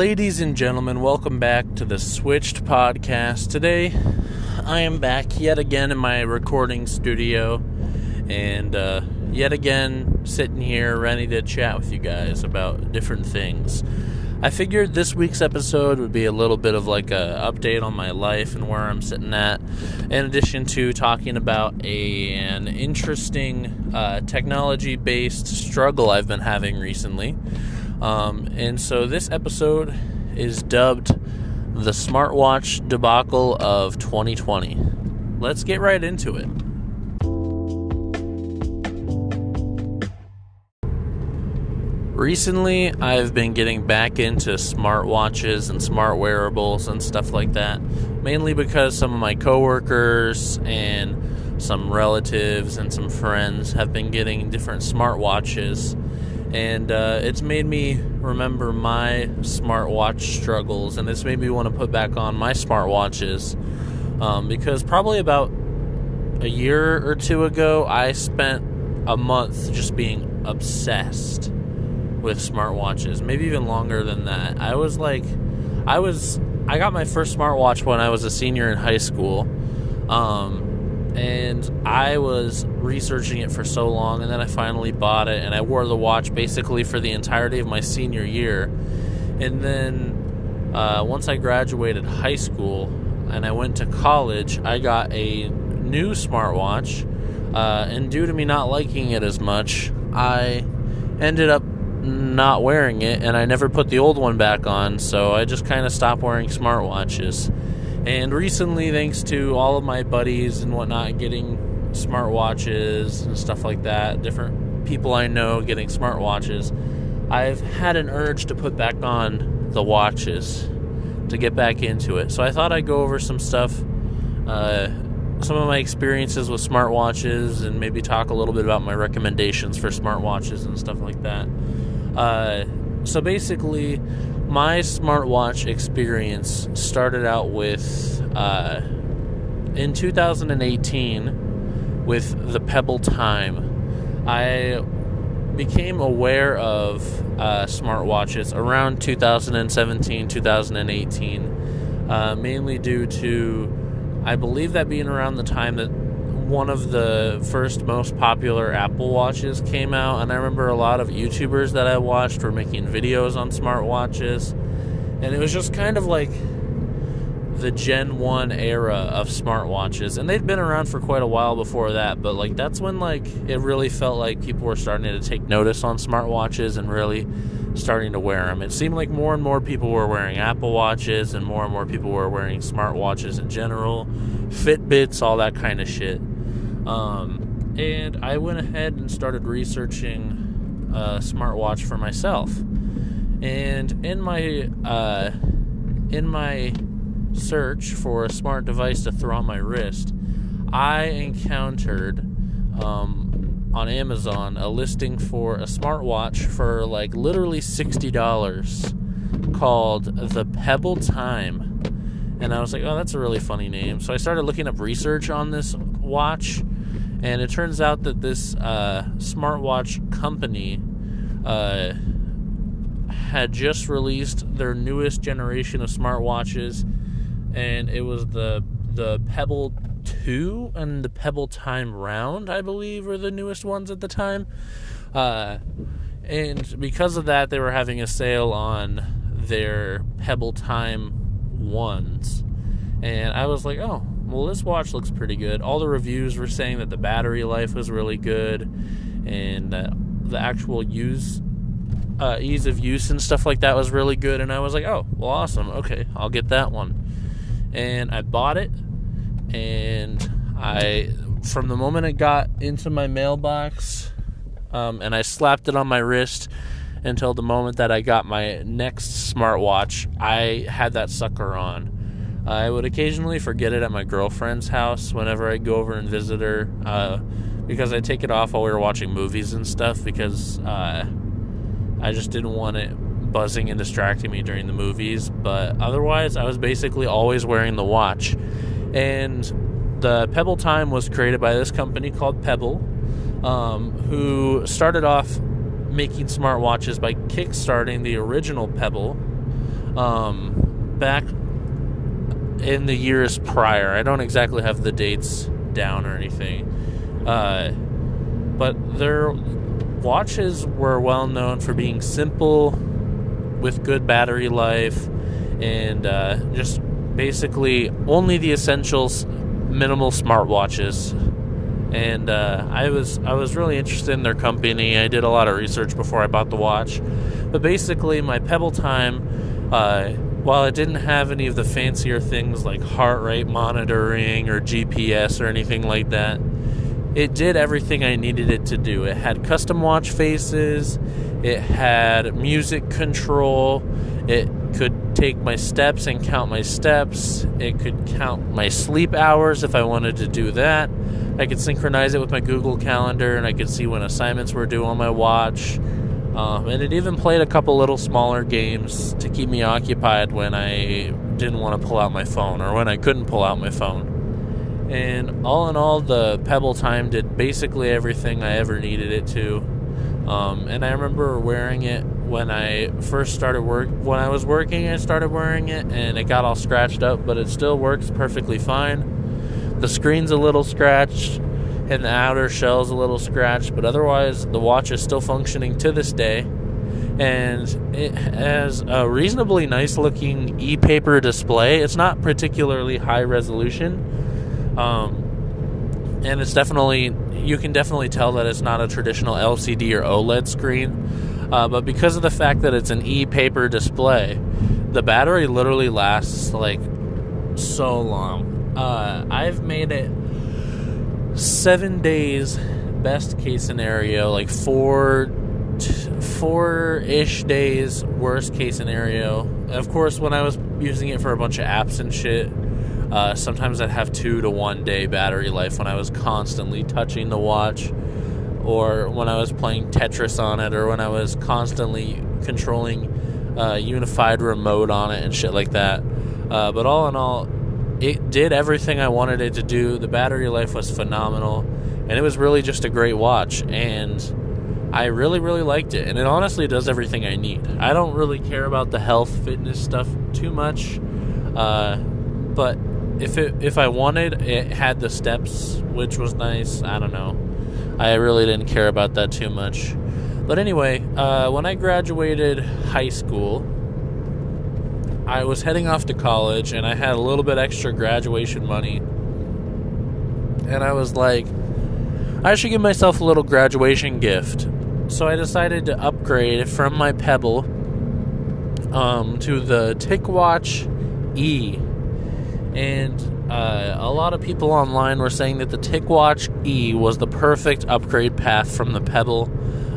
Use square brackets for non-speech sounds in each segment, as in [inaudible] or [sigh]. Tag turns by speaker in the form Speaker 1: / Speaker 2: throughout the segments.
Speaker 1: Ladies and gentlemen, welcome back to the Switched Podcast. Today, I am back yet again in my recording studio and uh, yet again sitting here ready to chat with you guys about different things. I figured this week's episode would be a little bit of like a update on my life and where I'm sitting at, in addition to talking about a, an interesting uh, technology based struggle I've been having recently. Um, and so this episode is dubbed the smartwatch debacle of 2020. Let's get right into it. Recently, I've been getting back into smartwatches and smart wearables and stuff like that, mainly because some of my coworkers and some relatives and some friends have been getting different smartwatches, and uh, it's made me remember my smartwatch struggles, and it's made me want to put back on my smartwatches um, because probably about a year or two ago, I spent a month just being obsessed with smartwatches, maybe even longer than that. I was like, I was, I got my first smartwatch when I was a senior in high school, um, and I was researching it for so long, and then I finally bought it, and I wore the watch basically for the entirety of my senior year, and then uh, once I graduated high school and I went to college, I got a new smartwatch, uh, and due to me not liking it as much, I ended up not wearing it, and I never put the old one back on, so I just kind of stopped wearing smartwatches. And recently, thanks to all of my buddies and whatnot getting smartwatches and stuff like that, different people I know getting smartwatches, I've had an urge to put back on the watches to get back into it. So I thought I'd go over some stuff, uh, some of my experiences with smartwatches, and maybe talk a little bit about my recommendations for smartwatches and stuff like that. Uh, so basically, my smartwatch experience started out with uh, in 2018 with the Pebble Time. I became aware of uh, smartwatches around 2017, 2018, uh, mainly due to, I believe that being around the time that one of the first most popular Apple Watches came out, and I remember a lot of YouTubers that I watched were making videos on smartwatches, and it was just kind of like the Gen 1 era of smartwatches, and they'd been around for quite a while before that, but like that's when like it really felt like people were starting to take notice on smartwatches and really starting to wear them. It seemed like more and more people were wearing Apple Watches, and more and more people were wearing smartwatches in general, Fitbits, all that kind of shit. Um, and I went ahead and started researching a smartwatch for myself. And in my uh, in my search for a smart device to throw on my wrist, I encountered um, on Amazon a listing for a smartwatch for like literally sixty dollars called the Pebble Time. And I was like, oh, that's a really funny name. So I started looking up research on this watch and it turns out that this uh, smartwatch company uh, had just released their newest generation of smartwatches, and it was the the Pebble 2 and the Pebble Time Round, I believe, were the newest ones at the time. Uh, and because of that, they were having a sale on their Pebble Time ones. And I was like, oh, well, this watch looks pretty good. All the reviews were saying that the battery life was really good and uh, the actual use uh, ease of use and stuff like that was really good. And I was like, oh, well, awesome. Okay, I'll get that one. And I bought it, and I, from the moment it got into my mailbox, um, and I slapped it on my wrist until the moment that I got my next smartwatch, I had that sucker on. I would occasionally forget it at my girlfriend's house whenever I go over and visit her uh, because I take it off while we were watching movies and stuff because uh, I just didn't want it buzzing and distracting me during the movies. But otherwise, I was basically always wearing the watch. And the Pebble Time was created by this company called Pebble, um, who started off making smartwatches by kickstarting the original Pebble um, back in the years prior. I don't exactly have the dates down or anything, uh, but their watches were well known for being simple, with good battery life, and uh, just basically only the essentials, minimal smartwatches. And uh, I was I was really interested in their company. I did a lot of research before I bought the watch, but basically my Pebble time uh, while it didn't have any of the fancier things like heart rate monitoring or GPS or anything like that, it did everything I needed it to do. It had custom watch faces, it had music control, it could take my steps and count my steps, it could count my sleep hours if I wanted to do that. I could synchronize it with my Google Calendar and I could see when assignments were due on my watch. Um, and it even played a couple little smaller games to keep me occupied when I didn't want to pull out my phone or when I couldn't pull out my phone. And all in all, the Pebble Time did basically everything I ever needed it to. Um, and I remember wearing it when I first started work. When I was working, I started wearing it, and it got all scratched up, but it still works perfectly fine. The screen's a little scratched and the outer shell's a little scratched, but otherwise the watch is still functioning to this day. And it has a reasonably nice looking e paper display. It's not particularly high resolution. Um, and it's definitely, you can definitely tell that it's not a traditional LCD or OLED screen. Uh, but because of the fact that it's an e paper display, the battery literally lasts like so long. Uh, I've made it seven days best case scenario like four four ish days worst case scenario. Of course when i was using it for a bunch of apps and shit uh, sometimes i'd have two to one day battery life when i was constantly touching the watch or when i was playing tetris on it or when i was constantly controlling uh, unified remote on it and shit like that. Uh, but all in all it did everything I wanted it to do. The battery life was phenomenal, and it was really just a great watch. And I really, really liked it. And it honestly does everything I need. I don't really care about the health, fitness stuff too much, uh, but if it if I wanted, it had the steps, which was nice. I don't know. I really didn't care about that too much. But anyway, uh, when I graduated high school, I was heading off to college and I had a little bit extra graduation money. And I was like, I should give myself a little graduation gift. So I decided to upgrade from my Pebble um, to the TicWatch E. And uh, a lot of people online were saying that the TicWatch E was the perfect upgrade path from the Pebble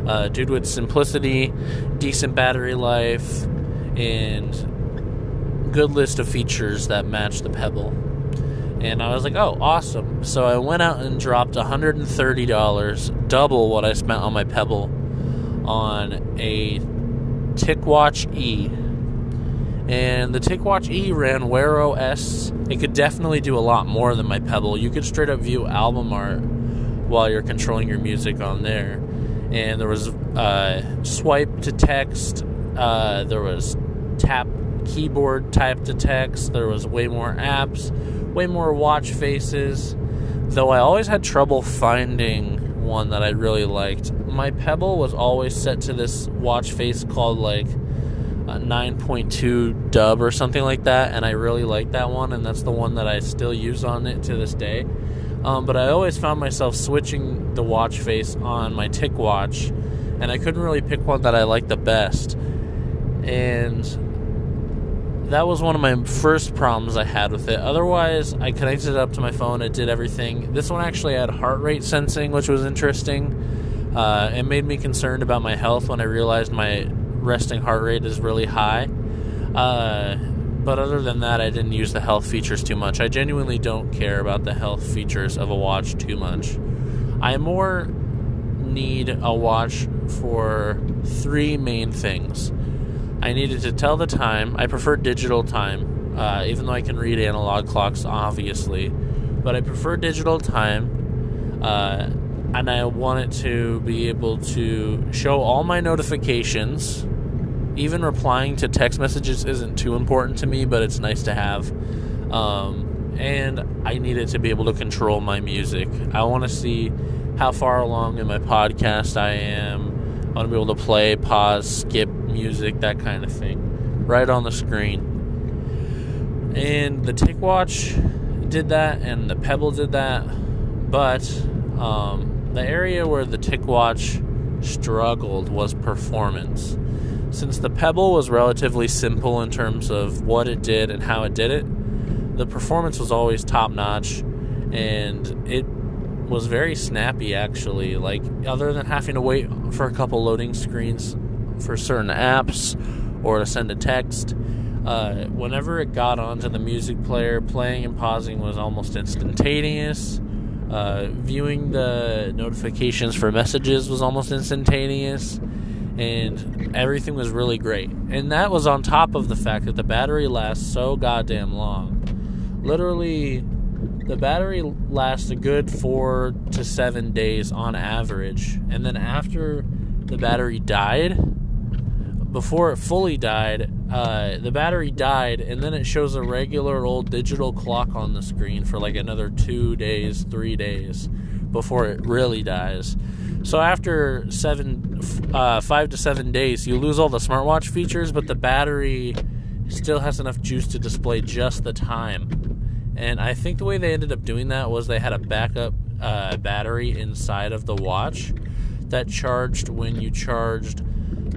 Speaker 1: uh, due to its simplicity, decent battery life, and good list of features that match the Pebble. And I was like, oh, awesome. So I went out and dropped $130, double what I spent on my Pebble, on a TicWatch E. And the TicWatch E ran Wear OS. It could definitely do a lot more than my Pebble. You could straight up view album art while you're controlling your music on there. And there was uh, swipe to text, uh, there was tap keyboard type to text. There was way more apps, way more watch faces. Though I always had trouble finding one that I really liked. My Pebble was always set to this watch face called like a 9.2 dub or something like that, and I really like that one, and that's the one that I still use on it to this day. Um, but I always found myself switching the watch face on my TicWatch, and I couldn't really pick one that I liked the best. And that was one of my first problems I had with it. Otherwise, I connected it up to my phone. It did everything. This one actually had heart rate sensing, which was interesting. Uh, it made me concerned about my health when I realized my resting heart rate is really high. Uh, but other than that, I didn't use the health features too much. I genuinely don't care about the health features of a watch too much. I more need a watch for three main things I needed to tell the time. I prefer digital time, uh, even though I can read analog clocks, obviously. But I prefer digital time, uh, and I want it to be able to show all my notifications even replying to text messages isn't too important to me, but it's nice to have. Um, and I needed to be able to control my music. I want to see how far along in my podcast I am. I want to be able to play, pause, skip music, that kind of thing, right on the screen. And the TicWatch did that, and the Pebble did that, but um, the area where the TicWatch struggled was performance. Since the Pebble was relatively simple in terms of what it did and how it did it, the performance was always top notch, and it was very snappy actually. Like, other than having to wait for a couple loading screens for certain apps or to send a text, uh, whenever it got onto the music player, playing and pausing was almost instantaneous. Uh, viewing the notifications for messages was almost instantaneous, and everything was really great. And that was on top of the fact that the battery lasts so goddamn long. Literally, the battery lasts a good four to seven days on average, and then after the battery died, before it fully died, uh, the battery died, and then it shows a regular old digital clock on the screen for like another two days, three days before it really dies. So after seven, uh, five to seven days, you lose all the smartwatch features, but the battery still has enough juice to display just the time. And I think the way they ended up doing that was they had a backup uh, battery inside of the watch that charged when you charged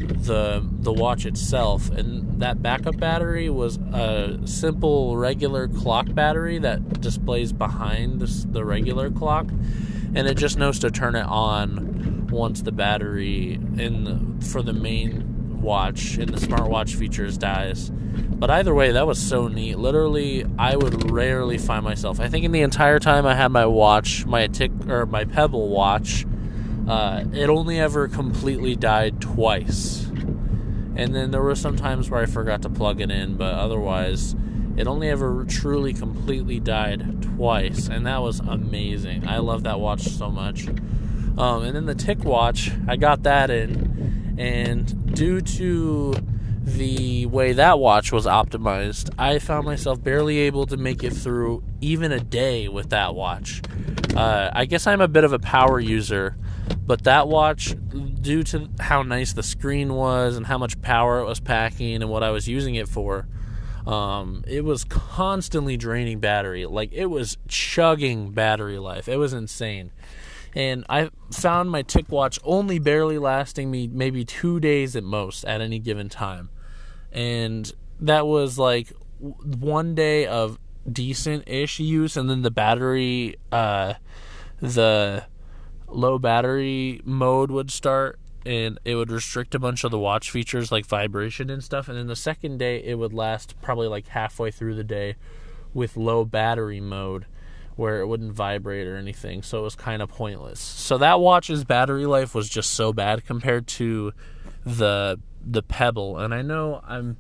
Speaker 1: the the watch itself and that backup battery was a simple regular clock battery that displays behind the, the regular clock and it just knows to turn it on once the battery in the, for the main watch in the smartwatch features dies. But either way that was so neat. Literally i would rarely find myself i think in the entire time i had my watch my tick or my pebble watch uh, it only ever completely died twice. And then there were some times where I forgot to plug it in, but otherwise, it only ever truly completely died twice, and that was amazing. I love that watch so much. Um, and then the TicWatch, I got that in, and due to the way that watch was optimized, I found myself barely able to make it through even a day with that watch. Uh, I guess I'm a bit of a power user but that watch, due to how nice the screen was and how much power it was packing and what I was using it for, um, it was constantly draining battery. Like it was chugging battery life. It was insane. And I found my TicWatch only barely lasting me maybe two days at most at any given time. And that was like one day of decent ish use, and then the battery, uh, the low battery mode would start and it would restrict a bunch of the watch features like vibration and stuff. And then the second day it would last probably like halfway through the day with low battery mode where it wouldn't vibrate or anything. So it was kind of pointless. So that watch's battery life was just so bad compared to the the pebble. And i know i'm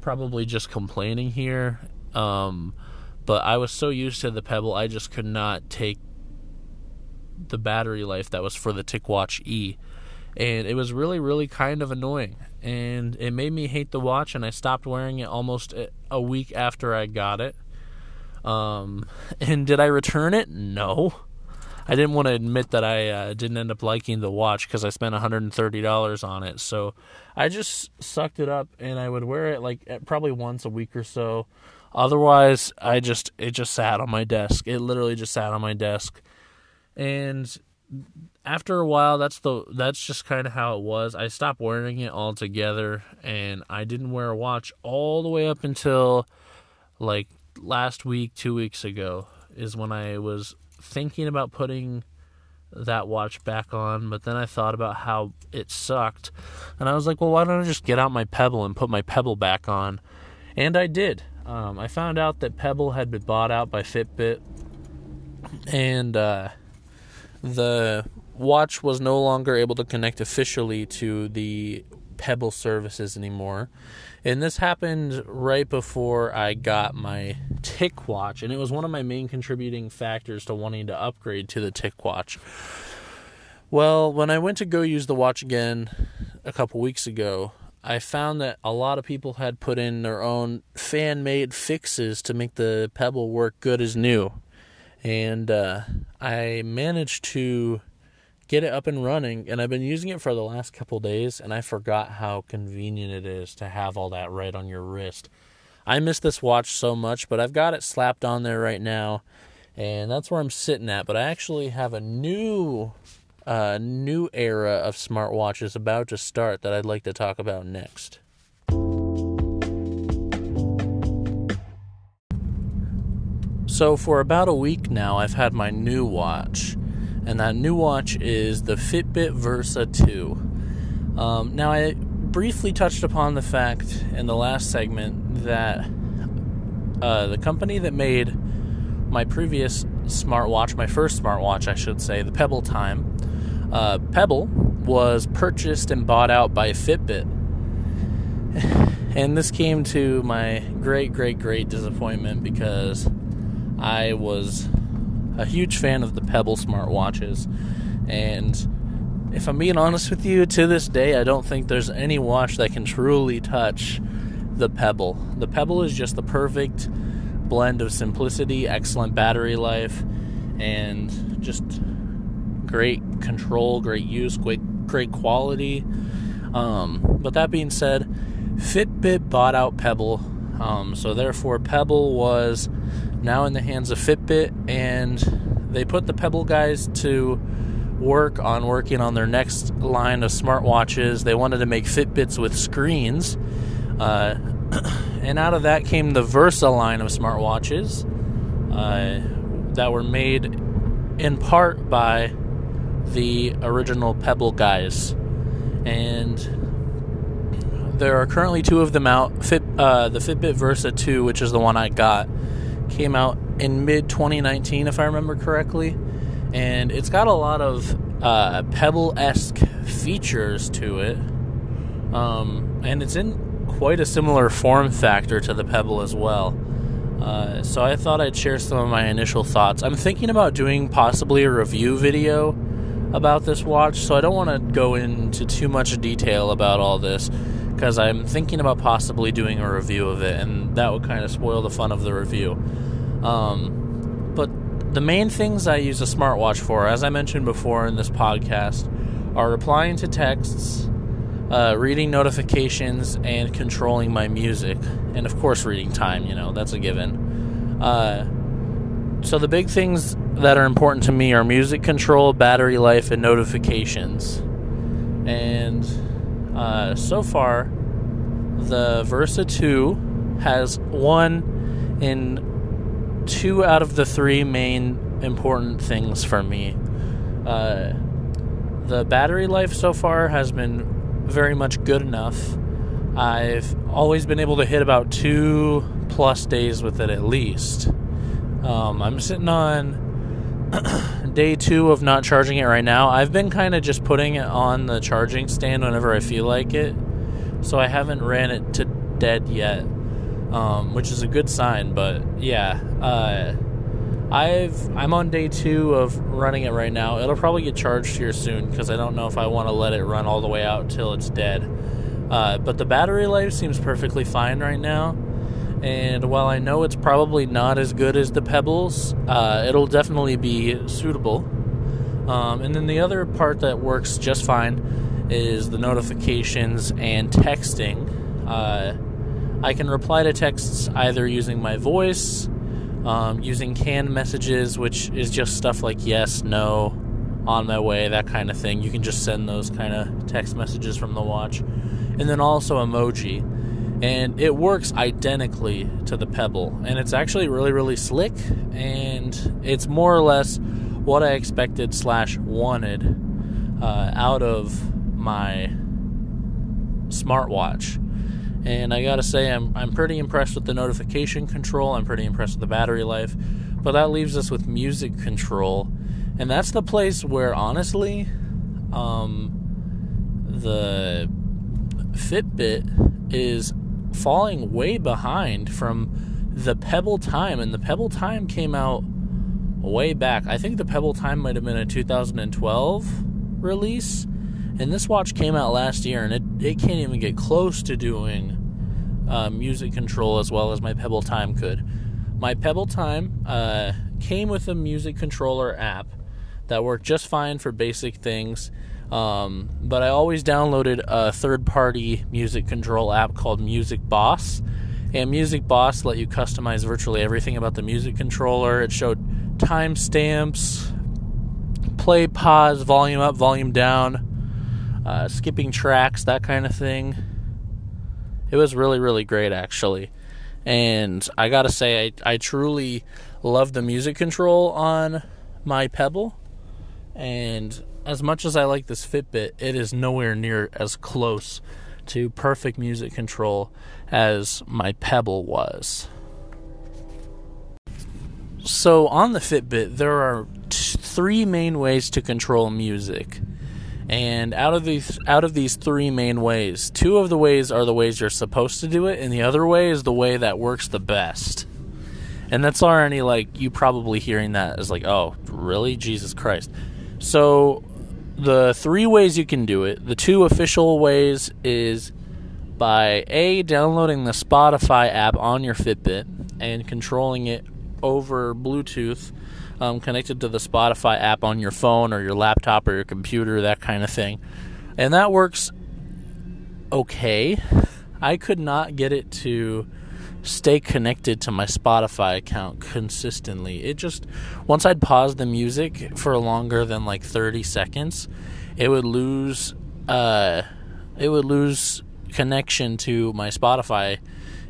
Speaker 1: probably just complaining here um, but i was so used to the pebble i just could not take the battery life that was for the TicWatch E. And it was really, really kind of annoying. And it made me hate the watch, and I stopped wearing it almost a week after I got it. Um, [laughs] and did I return it? No. I didn't want to admit that I uh, didn't end up liking the watch because I spent $130 on it. So I just sucked it up and I would wear it like probably once a week or so. Otherwise, I just it just sat on my desk. It literally just sat on my desk and after a while that's the that's just kind of how it was. I stopped wearing it altogether and i didn't wear a watch all the way up until like last week two weeks ago is when i was thinking about putting that watch back on but then i thought about how it sucked and i was like well why don't i just get out my pebble and put my pebble back on? And i did. Um, i found out that pebble had been bought out by fitbit and uh, the watch was no longer able to connect officially to the Pebble services anymore. And this happened right before I got my TicWatch, and it was one of my main contributing factors to wanting to upgrade to the TicWatch. Well, when I went to go use the watch again a couple weeks ago, I found that a lot of people had put in their own fan made fixes to make the Pebble work good as new. And uh, I managed to get it up and running, and I've been using it for the last couple days, and I forgot how convenient it is to have all that right on your wrist. I miss this watch so much, but I've got it slapped on there right now, and that's where I'm sitting at. But I actually have a new uh, new era of smartwatches about to start that I'd like to talk about next. So, for about a week now, I've had my new watch, and that new watch is the Fitbit Versa 2. Um, now, I briefly touched upon the fact in the last segment that uh, the company that made my previous smartwatch, my first smartwatch, I should say, the Pebble Time, uh, Pebble was purchased and bought out by Fitbit. [sighs] And this came to my great, great, great disappointment because I was a huge fan of the Pebble smartwatches. And if I'm being honest with you, to this day, I don't think there's any watch that can truly touch the Pebble. The Pebble is just the perfect blend of simplicity, excellent battery life, and just great control, great use, great great quality. Um, but that being said, Fitbit bought out Pebble, um, so therefore Pebble was now in the hands of Fitbit, and they put the Pebble guys to work on working on their next line of smartwatches. They wanted to make Fitbits with screens, uh, [clears throat] and out of that came the Versa line of smartwatches uh, that were made in part by the original Pebble guys, and there are currently two of them out. Fit, uh, the Fitbit Versa 2, which is the one I got, came out in mid 2019, if I remember correctly, and it's got a lot of uh, Pebble esque features to it, um, and it's in quite a similar form factor to the Pebble as well. Uh, so I thought I'd share some of my initial thoughts. I'm thinking about doing possibly a review video about this watch, so I don't want to go into too much detail about all this because I'm thinking about possibly doing a review of it, and that would kind of spoil the fun of the review. Um, but the main things I use a smartwatch for, as I mentioned before in this podcast, are replying to texts, uh, reading notifications, and controlling my music. And of course, reading time, you know, that's a given. Uh, so the big things that are important to me are music control, battery life, and notifications. And uh, so far, the Versa 2 has one in two out of the three main important things for me. Uh, the battery life so far has been very much good enough. I've always been able to hit about two plus days with it at least. Um, I'm sitting on [clears throat] day two of not charging it right now. I've been kind of just putting it on the charging stand whenever I feel like it. So I haven't ran it to dead yet, um, which is a good sign. But yeah, uh, I've I'm on day two of running it right now. It'll probably get charged here soon because I don't know if I want to let it run all the way out until it's dead. Uh, but the battery life seems perfectly fine right now. And while I know it's probably not as good as the Pebbles, uh, it'll definitely be suitable. Um, and then the other part that works just fine is the notifications and texting. Uh, I can reply to texts either using my voice, um, using canned messages, which is just stuff like yes, no, on my way, that kind of thing. You can just send those kind of text messages from the watch. And then also emoji and it works identically to the Pebble, and it's actually really, really slick, and it's more or less what I expected slash wanted uh, out of my smartwatch. And I gotta say, I'm I'm pretty impressed with the notification control. I'm pretty impressed with the battery life, but that leaves us with music control, and that's the place where honestly, um, the Fitbit is falling way behind from the Pebble Time, and the Pebble Time came out way back. I think the Pebble Time might have been a 2012 release, and this watch came out last year, and it it can't even get close to doing uh, music control as well as my Pebble Time could. My Pebble Time uh, came with a music controller app that worked just fine for basic things. Um, but I always downloaded a third party music control app called Music Boss. And Music Boss let you customize virtually everything about the music controller. It showed timestamps, play, pause, volume up, volume down, uh, skipping tracks, that kind of thing. It was really, really great, actually. And I gotta say, I, I truly love the music control on my Pebble. And as much as I like this Fitbit, it is nowhere near as close to perfect music control as my Pebble was. So on the Fitbit, there are t- three main ways to control music. And out of these out of these three main ways, two of the ways are the ways you're supposed to do it, and the other way is the way that works the best. And that's already like you probably hearing that as like, oh, really? Jesus Christ. So the three ways you can do it, the two official ways is by A, downloading the Spotify app on your Fitbit and controlling it over Bluetooth, um, connected to the Spotify app on your phone or your laptop or your computer, that kind of thing. And that works okay. I could not get it to stay connected to my Spotify account consistently. It just once I'd pause the music for longer than like 30 seconds, it would lose uh it would lose connection to my Spotify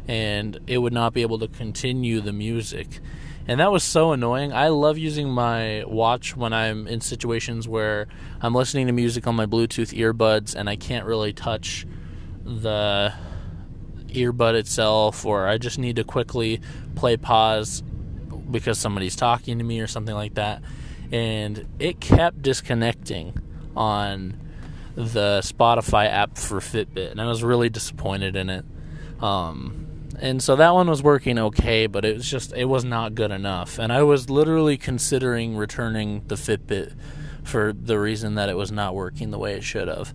Speaker 1: and it would not be able to continue the music. And that was so annoying. I love using my watch when I'm in situations where I'm listening to music on my Bluetooth earbuds and I can't really touch the earbud itself, or I just need to quickly play pause because somebody's talking to me or something like that. And it kept disconnecting on the Spotify app for Fitbit, and I was really disappointed in it. Um, and so that one was working okay, but it was just it was not good enough. And I was literally considering returning the Fitbit for the reason that it was not working the way it should have.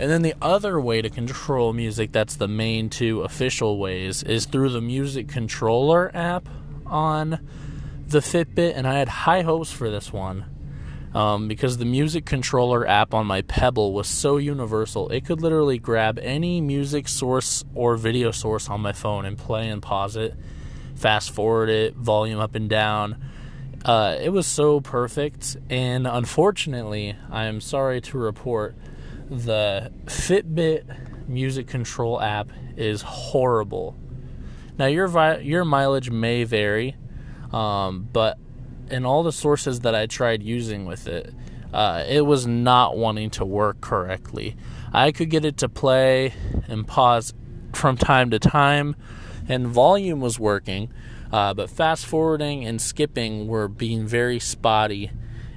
Speaker 1: And then the other way to control music, that's the main two official ways, is through the music controller app on the Fitbit. And I had high hopes for this one um, because the music controller app on my Pebble was so universal. It could literally grab any music source or video source on my phone and play and pause it, fast forward it, volume up and down. Uh, it was so perfect. And unfortunately, I am sorry to report the Fitbit music control app is horrible. Now your vi- your mileage may vary, um, but in all the sources that I tried using with it, uh, it was not wanting to work correctly. I could get it to play and pause from time to time, and volume was working, uh, but fast forwarding and skipping were being very spotty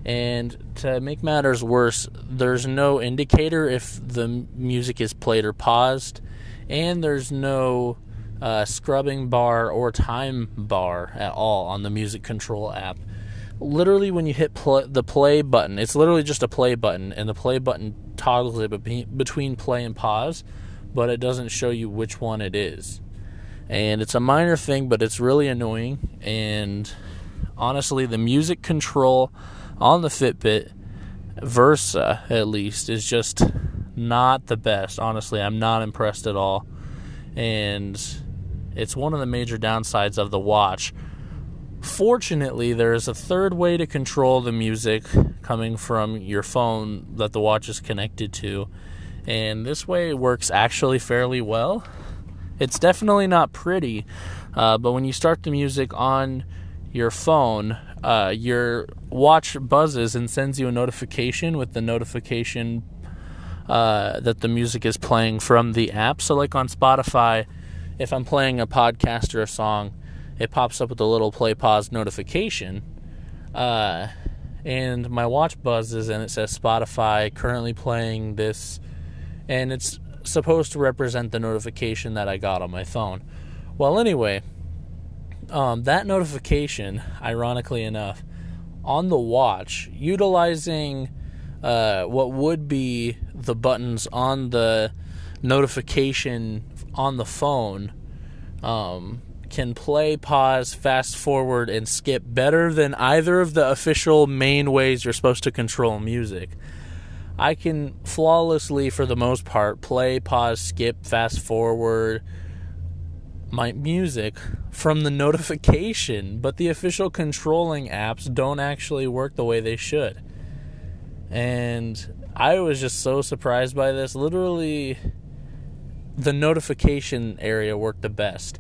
Speaker 1: and to make matters worse, there's no indicator if the music is played or paused, and there's no uh, scrubbing bar or time bar at all on the music control app. Literally, when you hit pl- the play button, it's literally just a play button, and the play button toggles it between play and pause, but it doesn't show you which one it is. And it's a minor thing, but it's really annoying. And honestly, the music control on the Fitbit Versa, at least, is just not the best. Honestly, I'm not impressed at all. And it's one of the major downsides of the watch. Fortunately, there is a third way to control the music coming from your phone that the watch is connected to. And this way works actually fairly well. It's definitely not pretty, uh, but when you start the music on your phone, uh, your watch buzzes and sends you a notification with the notification uh, that the music is playing from the app. So, like on Spotify, if I'm playing a podcast or a song, it pops up with a little play pause notification. Uh, and my watch buzzes and it says Spotify currently playing this, and it's supposed to represent the notification that I got on my phone. Well, anyway, um, that notification, ironically enough, on the watch, utilizing uh, what would be the buttons on the notification on the phone um, can play, pause, fast forward, and skip better than either of the official main ways you're supposed to control music. I can flawlessly, for the most part, play, pause, skip, fast forward my music from the [laughs] notification, but the official controlling apps don't actually work the way they should. And I was just so surprised by this. Literally, the notification area worked the best.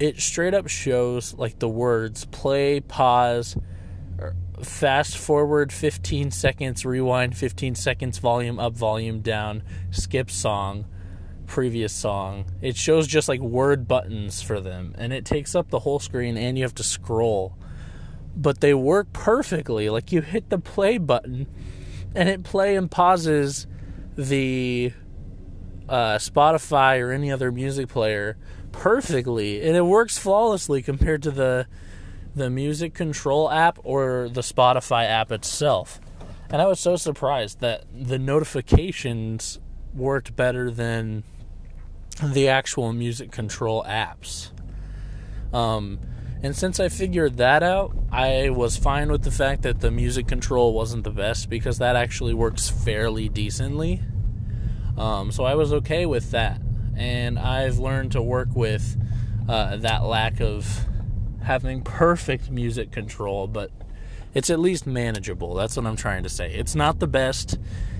Speaker 1: It straight up shows like the words play, pause, er, fast forward 15 seconds, rewind 15 seconds, volume up, volume down, skip song, previous song. It shows just like word buttons for them, and it takes up the whole screen, and you have to scroll. But they work perfectly. Like you hit the play button, and it play and pauses the uh, Spotify or any other music player perfectly, and it works flawlessly compared to the the music control app or the Spotify app itself. And I was so surprised that the notifications worked better than the actual music control apps. Um, and since I figured that out, I was fine with the fact that the music control wasn't the best because that actually works fairly decently. Um, so I was okay with that. And I've learned to work with uh, that lack of having perfect music control, but it's at least manageable. That's what I'm trying to say. It's not the best,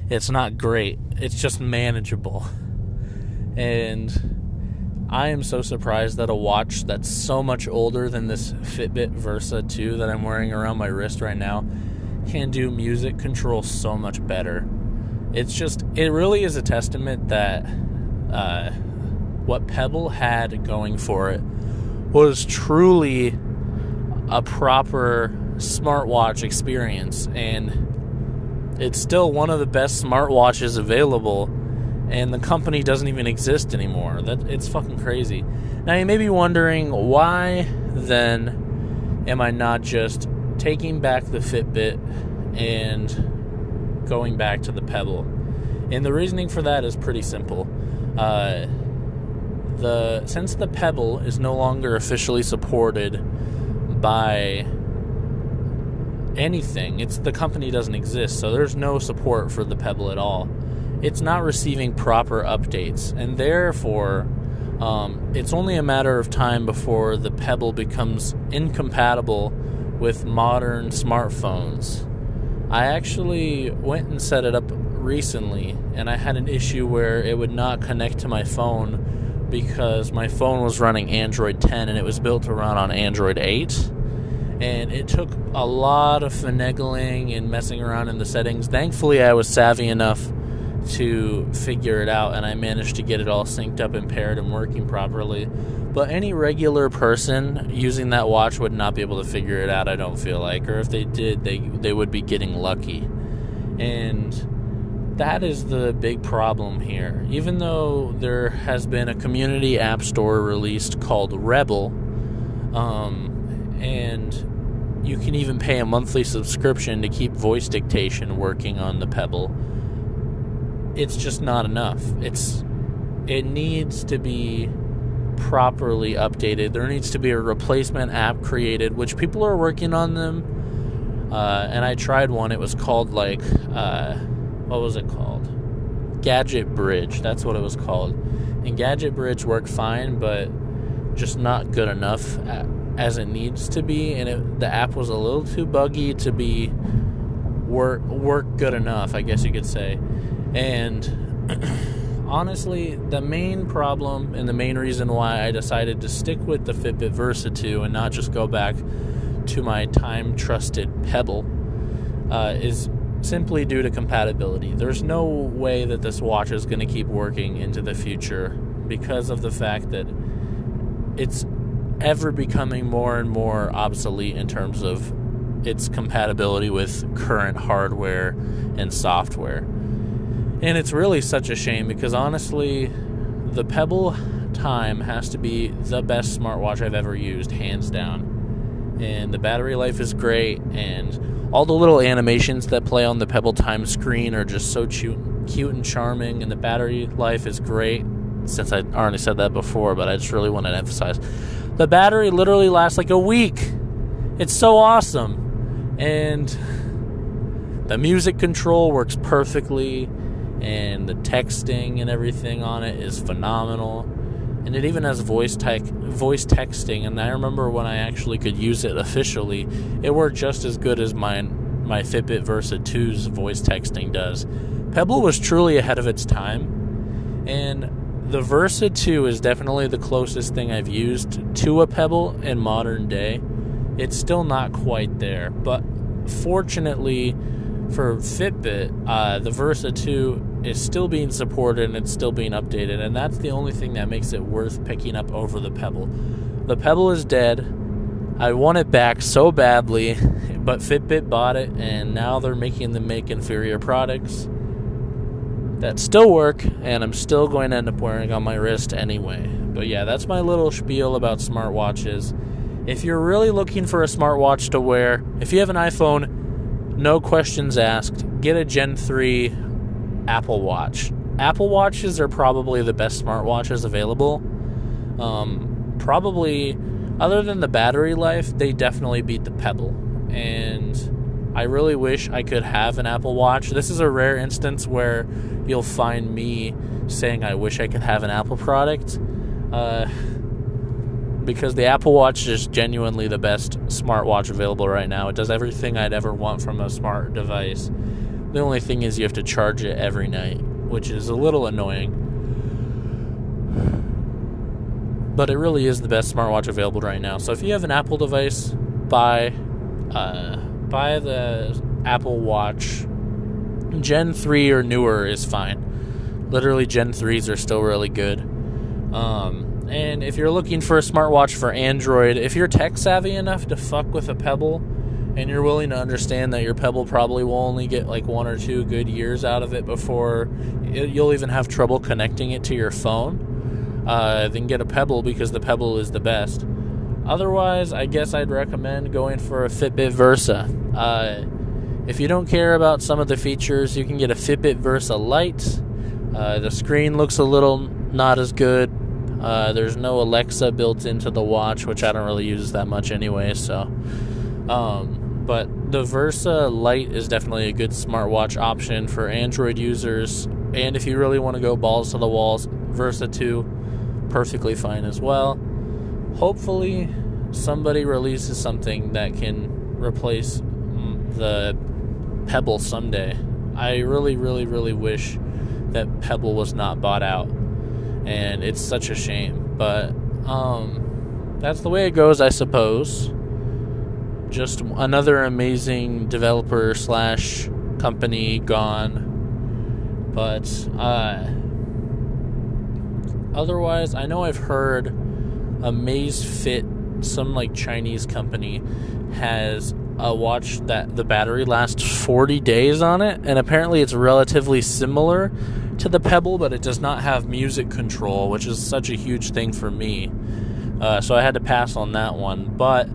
Speaker 1: it's not great, it's just manageable. And I am so surprised that a watch that's so much older than this Fitbit Versa 2 that I'm wearing around my wrist right now can do music control so much better. It's just, it really is a testament that uh, what Pebble had going for it was truly a proper smartwatch experience and it's still one of the best smartwatches available and the company doesn't even exist anymore. That it's fucking crazy. Now you may be wondering why then am i not just taking back the fitbit and going back to the pebble and the reasoning for that is pretty simple. Uh, the since the Pebble is no longer officially supported by anything, it's the company doesn't exist, so there's no support for the Pebble at all. It's not receiving proper updates, and therefore, um, it's only a matter of time before the Pebble becomes incompatible with modern smartphones. I actually went and set it up recently, and I had an issue where it would not connect to my phone because my phone was running Android 10 and it was built to run on Android 8. And it took a lot of finagling and messing around in the settings. Thankfully, I was savvy enough to figure it out and I managed to get it all synced up and paired and working properly. But any regular person using that watch would not be able to figure it out, I don't feel like. Or if they did, they, they would be getting lucky. And that is the big problem here. Even though there has been a community app store released called Rebble, um, and you can even pay a monthly subscription to keep voice dictation working on the Pebble. It's just not enough. It's it needs to be properly updated. There needs to be a replacement app created, which people are working on them. Uh, and I tried one. It was called like. Uh, what was it called? Gadgetbridge. That's what it was called. And Gadgetbridge worked fine, but just not good enough as it needs to be. And it, the app was a little too buggy to be work work good enough, I guess you could say. And [clears throat] honestly, the main problem and the main reason why I decided to stick with the Fitbit Versa 2 and not just go back to my time trusted Pebble uh, is simply due to compatibility. There's no way that this watch is going to keep working into the future because of the fact that it's ever becoming more and more obsolete in terms of its compatibility with current hardware and software. And it's really such a shame because honestly, the Pebble Time has to be the best smartwatch I've ever used, hands down. And the battery life is great, and all the little animations that play on the Pebble Time screen are just so cute, cute and charming, and the battery life is great. Since I already said that before, but I just really want to emphasize the battery literally lasts like a week. It's so awesome. And the music control works perfectly, and the texting and everything on it is phenomenal. And it even has voice type, voice texting. And I remember when I actually could use it officially, it worked just as good as my my Fitbit Versa 2's voice texting does. Pebble was truly ahead of its time, and the Versa 2 is definitely the closest thing I've used to a Pebble in modern day. It's still not quite there, but fortunately for Fitbit, uh, the Versa 2 is still being supported and it's still being updated, and that's the only thing that makes it worth picking up over the Pebble. The Pebble is dead. I want it back so badly, but Fitbit bought it, and now they're making them make inferior products that still work, and I'm still going to end up wearing on my wrist anyway. But yeah, that's my little spiel about smartwatches. If you're really looking for a smartwatch to wear, if you have an iPhone, no questions asked, get a Gen 3 Apple Watch. Apple Watches are probably the best smartwatches available. Um, probably, other than the battery life, they definitely beat the Pebble. And I really wish I could have an Apple Watch. This is a rare instance where you'll find me saying I wish I could have an Apple product. Uh, because the Apple Watch is genuinely the best smartwatch available right now. It does everything I'd ever want from a smart device. The only thing is you have to charge it every night, which is a little annoying. But it really is the best smartwatch available right now. So if you have an Apple device, buy uh, buy the Apple Watch. Gen 3 or newer is fine. Literally, Gen 3s are still really good. Um, and if you're looking for a smartwatch for Android, if you're tech savvy enough to fuck with a Pebble and you're willing to understand that your Pebble probably will only get like one or two good years out of it before it, you'll even have trouble connecting it to your phone, uh, then get a Pebble because the Pebble is the best. Otherwise, I guess I'd recommend going for a Fitbit Versa. Uh, if you don't care about some of the features, you can get a Fitbit Versa Lite. Uh, the screen looks a little not as good. Uh, there's no Alexa built into the watch, which I don't really use that much anyway. So, um, but the Versa Lite is definitely a good smartwatch option for Android users. And if you really want to go balls to the walls, Versa 2, perfectly fine as well. Hopefully, somebody releases something that can replace the Pebble someday. I really, really, really wish that Pebble was not bought out, and it's such a shame. But um, that's the way it goes, I suppose. Just another amazing developer slash company gone. But uh, otherwise, I know I've heard Amazfit, some like Chinese company, has a watch that the battery lasts 40 days on it, and apparently it's relatively similar to the Pebble, but it does not have music control, which is such a huge thing for me. Uh, so I had to pass on that one, but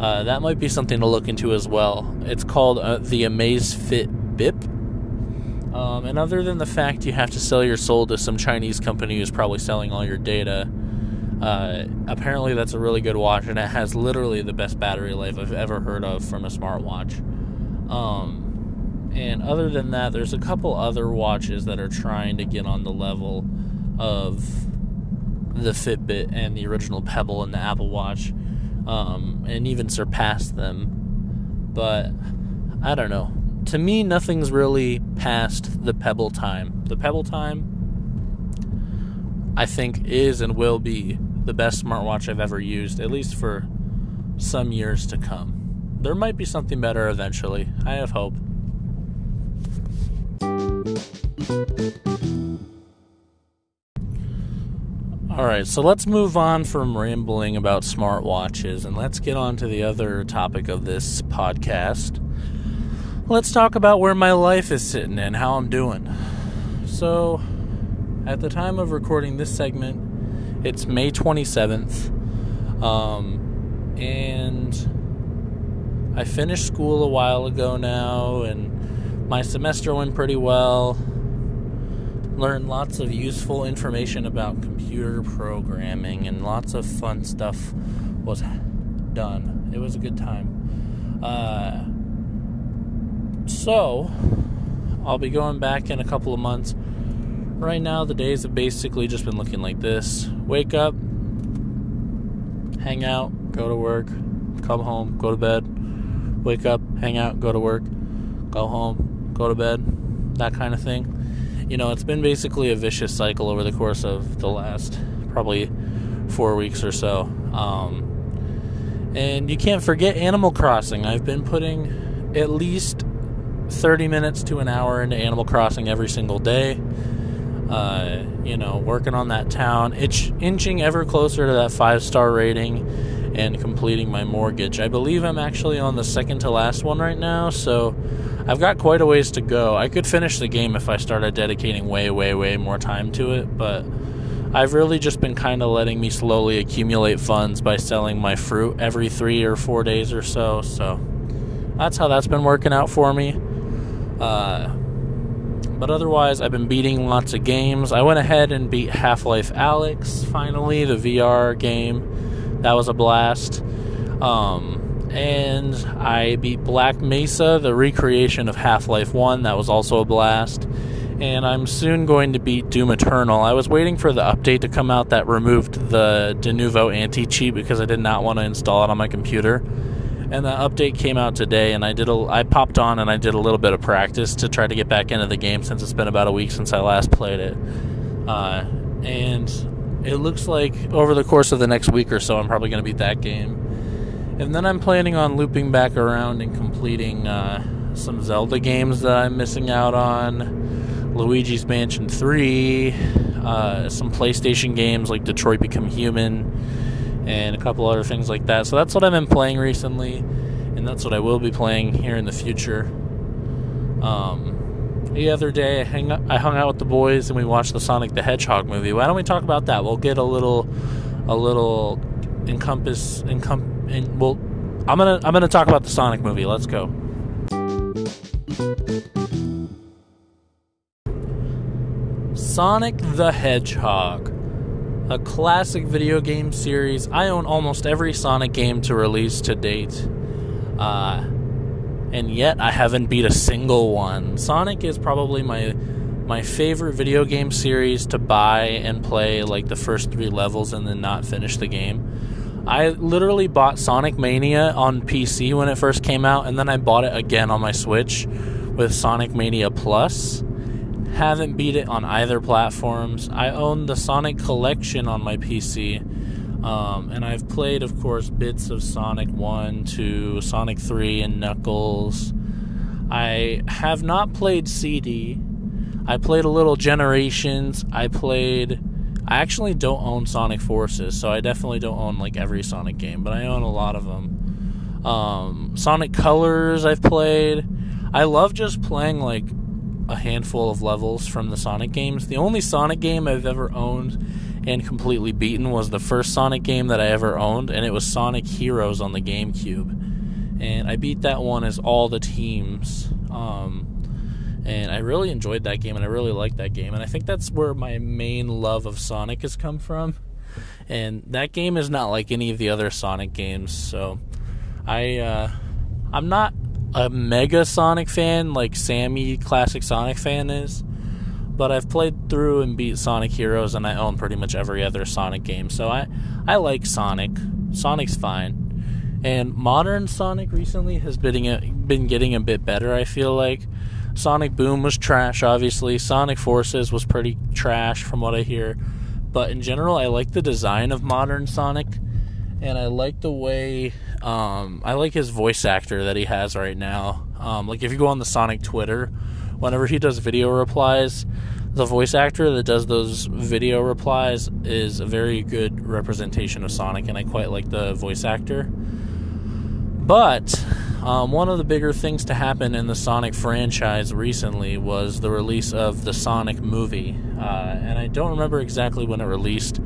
Speaker 1: uh, that might be something to look into as well. It's called uh, the Amazfit Bip. Um, and other than the fact you have to sell your soul to some Chinese company who's probably selling all your data, uh, apparently, that's a really good watch, and it has literally the best battery life I've ever heard of from a smartwatch. Um, and other than that, there's a couple other watches that are trying to get on the level of the Fitbit and the original Pebble and the Apple Watch, um, and even surpass them. But I don't know. To me, nothing's really past the Pebble time. The Pebble time, I think, is and will be the best smartwatch I've ever used, at least for some years to come. There might be something better eventually. I have hope. Alright, so let's move on from rambling about smartwatches and let's get on to the other topic of this podcast. Let's talk about where my life is sitting and how I'm doing. So, at the time of recording this segment, it's May 27th. Um, and I finished school a while ago now, and my semester went pretty well. Learned lots of useful information about computer programming, and lots of fun stuff was done. It was a good time. Uh, so, I'll be going back in a couple of months. Right now, the days have basically just been looking like this wake up, hang out, go to work, come home, go to bed, wake up, hang out, go to work, go home, go to bed, that kind of thing. You know, it's been basically a vicious cycle over the course of the last probably four weeks or so. Um, and you can't forget Animal Crossing. I've been putting at least 30 minutes to an hour into Animal Crossing every single day. Uh, you know, working on that town, it's inching ever closer to that five star rating and completing my mortgage. I believe I'm actually on the second to last one right now, so I've got quite a ways to go. I could finish the game if I started dedicating way, way, way more time to it, but I've really just been kind of letting me slowly accumulate funds by selling my fruit every three or four days or so. So that's how that's been working out for me. Uh, but otherwise, I've been beating lots of games. I went ahead and beat Half Life Alyx finally, the VR game. That was a blast. Um, and I beat Black Mesa, the recreation of Half Life 1. That was also a blast and I'm soon going to beat Doom Eternal. I was waiting for the update to come out that removed the Denuvo anti cheat because I did not want to install it on my computer. And the update came out today, and I did a, I popped on and I did a little bit of practice to try to get back into the game since it's been about a week since I last played it. Uh, and it looks like over the course of the next week or so, I'm probably going to beat that game. And then I'm planning on looping back around and completing uh, some Zelda games that I'm missing out on Luigi's Mansion 3, uh, some PlayStation games like Detroit Become Human, and a couple other things like that. So that's what I've been playing recently, and that's what I will be playing here in the future. Um, the other day, I, hang I hung out with the boys and we watched the Sonic the Hedgehog movie. Why don't we talk about that? We'll get a little, a little encompass, encom- and we'll. I'm gonna I'm gonna talk about the Sonic movie. Let's go. Sonic the Hedgehog, a classic video game series. I own almost every Sonic game to release to date. Uh, and yet I haven't beat a single one. Sonic is probably my my favorite video game series to buy and play like the first 3 levels and then not finish the game. I literally bought Sonic Mania on PC when it first came out and then I bought it again on my Switch with Sonic Mania Plus haven't beat it on either platforms. I own the Sonic Collection on my PC. Um, and I've played, of course, bits of Sonic 1, 2, Sonic 3, and Knuckles. I have not played CD. I played a little Generations. I played. I actually don't own Sonic Forces, so I definitely don't own like every Sonic game, but I own a lot of them. Um, Sonic Colors, I've played. I love just playing like a handful of levels from the Sonic games. The only Sonic game I've ever owned and completely beaten was the first Sonic game that I ever owned, and it was Sonic Heroes on the GameCube. And I beat that one as all the teams. Um, and I really enjoyed that game, and I really liked that game. And I think that's where my main love of Sonic has come from. And that game is not like any of the other Sonic games, so I uh, I'm not a mega Sonic fan like Sammy classic Sonic fan is, but I've played through and beat Sonic Heroes and I own pretty much every other Sonic game. So I I like Sonic. Sonic's fine. And modern Sonic recently has been been getting a bit better, I feel like. Sonic Boom was trash obviously. Sonic Forces was pretty trash from what I hear. But in general, I like the design of modern Sonic and I like the way um, I like his voice actor that he has right now. Um, like if you go on the Sonic Twitter, whenever he does video replies, the voice actor that does those video replies is a very good representation of Sonic, and I quite like the voice actor. But um, one of the bigger things to happen in the Sonic franchise recently was the release of the Sonic movie, uh, and I don't remember exactly when it released.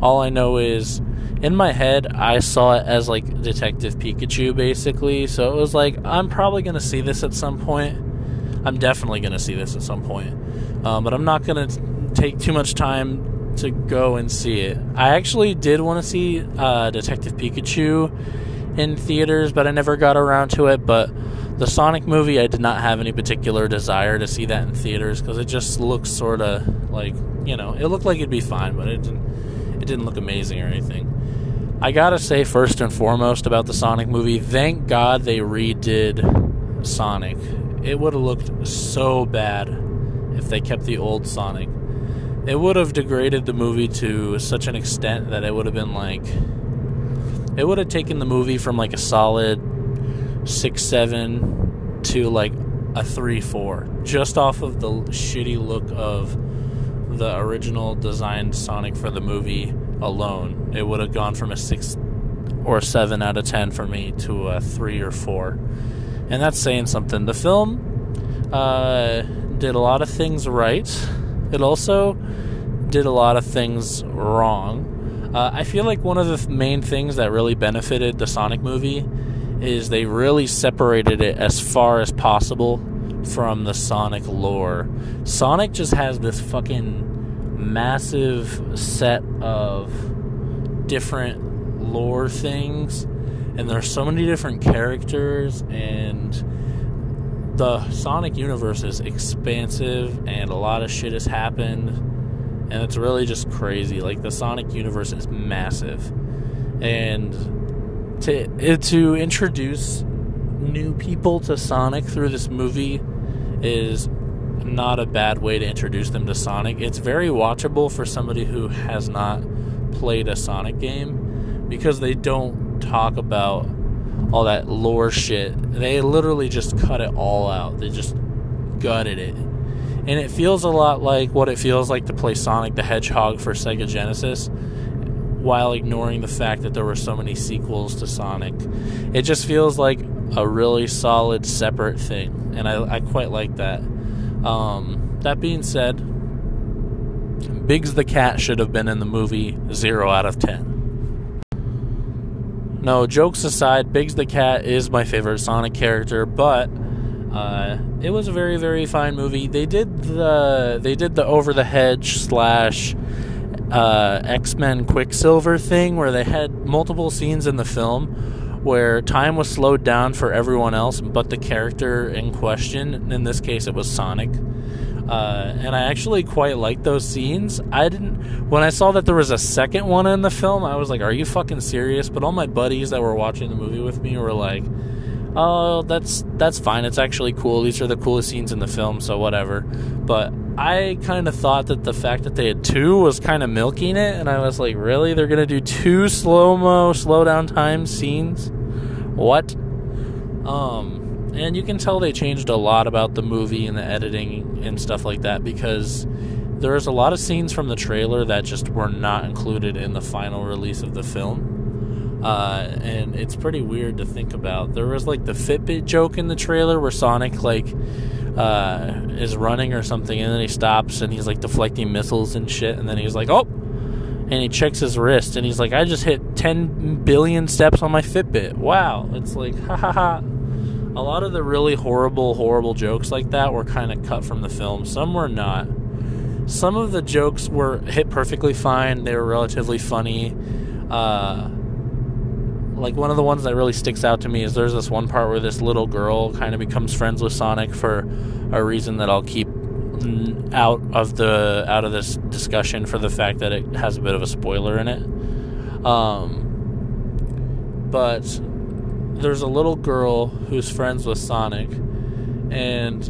Speaker 1: All I know is in my head, I saw it as like Detective Pikachu, basically. So it was like, I'm probably going to see this at some point. I'm definitely going to see this at some point. Um, but I'm not going to take too much time to go and see it. I actually did want to see uh, Detective Pikachu in theaters, but I never got around to it. But the Sonic movie, I did not have any particular desire to see that in theaters because it just looks sort of like you know it looked like it'd be fine, but it didn't. It didn't look amazing or anything. I gotta say, first and foremost about the Sonic movie, thank God they redid Sonic. It would have looked so bad if they kept the old Sonic. It would have degraded the movie to such an extent that it would have been like. It would have taken the movie from like a solid 6 7 to like a 3 4, just off of the shitty look of the original designed Sonic for the movie alone. It would have gone from a 6 or 7 out of 10 for me to a 3 or 4. And that's saying something. The film uh, did a lot of things right. It also did a lot of things wrong. Uh, I feel like one of the main things that really benefited the Sonic movie is they really separated it as far as possible from the Sonic lore. Sonic just has this fucking massive set of different lore things, and there are so many different characters, and the Sonic universe is expansive, and a lot of shit has happened, and it's really just crazy. Like, the Sonic universe is massive, and to, to introduce new people to Sonic through this movie is not a bad way to introduce them to Sonic. It's very watchable for somebody who has not played a Sonic game because they don't talk about all that lore shit. They literally just cut it all out. They just gutted it. And it feels a lot like what it feels like to play Sonic the Hedgehog for Sega Genesis while ignoring the fact that there were so many sequels to Sonic. It just feels like a really solid separate thing, and I, I quite like that. Um, that being said, Big the cat should have been in the movie 0 out of 10. No, jokes aside, Big the cat is my favorite Sonic character, but uh, it was a very very fine movie. They did the they did the over the hedge slash uh, X Men Quicksilver thing where they had multiple scenes in the film where time was slowed down for everyone else but the character in question. In this case, it was Sonic. Uh, and I actually quite liked those scenes. I didn't when I saw that there was a second one in the film. I was like, "Are you fucking serious?" But all my buddies that were watching the movie with me were like, "Oh, that's that's fine. It's actually cool. These are the coolest scenes in the film, so whatever." But I kind of thought that the fact that they had two was kind of milking it, and I was like, "Really? They're gonna do two slow mo, slow down time scenes? What?" Um, and you can tell they changed a lot about the movie and the editing and stuff like that because there's a lot of scenes from the trailer that just were not included in the final release of the film. Uh, and it's pretty weird to think about. There was like the Fitbit joke in the trailer where Sonic like uh, is running or something, and then he stops and he's like deflecting missiles and shit, and then he's like, "Oh," and he checks his wrist and he's like, "I just hit 10 billion steps on my Fitbit." Wow, it's like, [laughs] ha ha ha a lot of the really horrible, horrible jokes like that were kind of cut from the film. Some were not. Some of the jokes were hit perfectly fine. They were relatively funny. Uh, like one of the ones that really sticks out to me is there's this one part where this little girl kind of becomes friends with Sonic for a reason that I'll keep out of the out of this discussion for the fact that it has a bit of a spoiler in it. Um, but there's a little girl who's friends with Sonic, and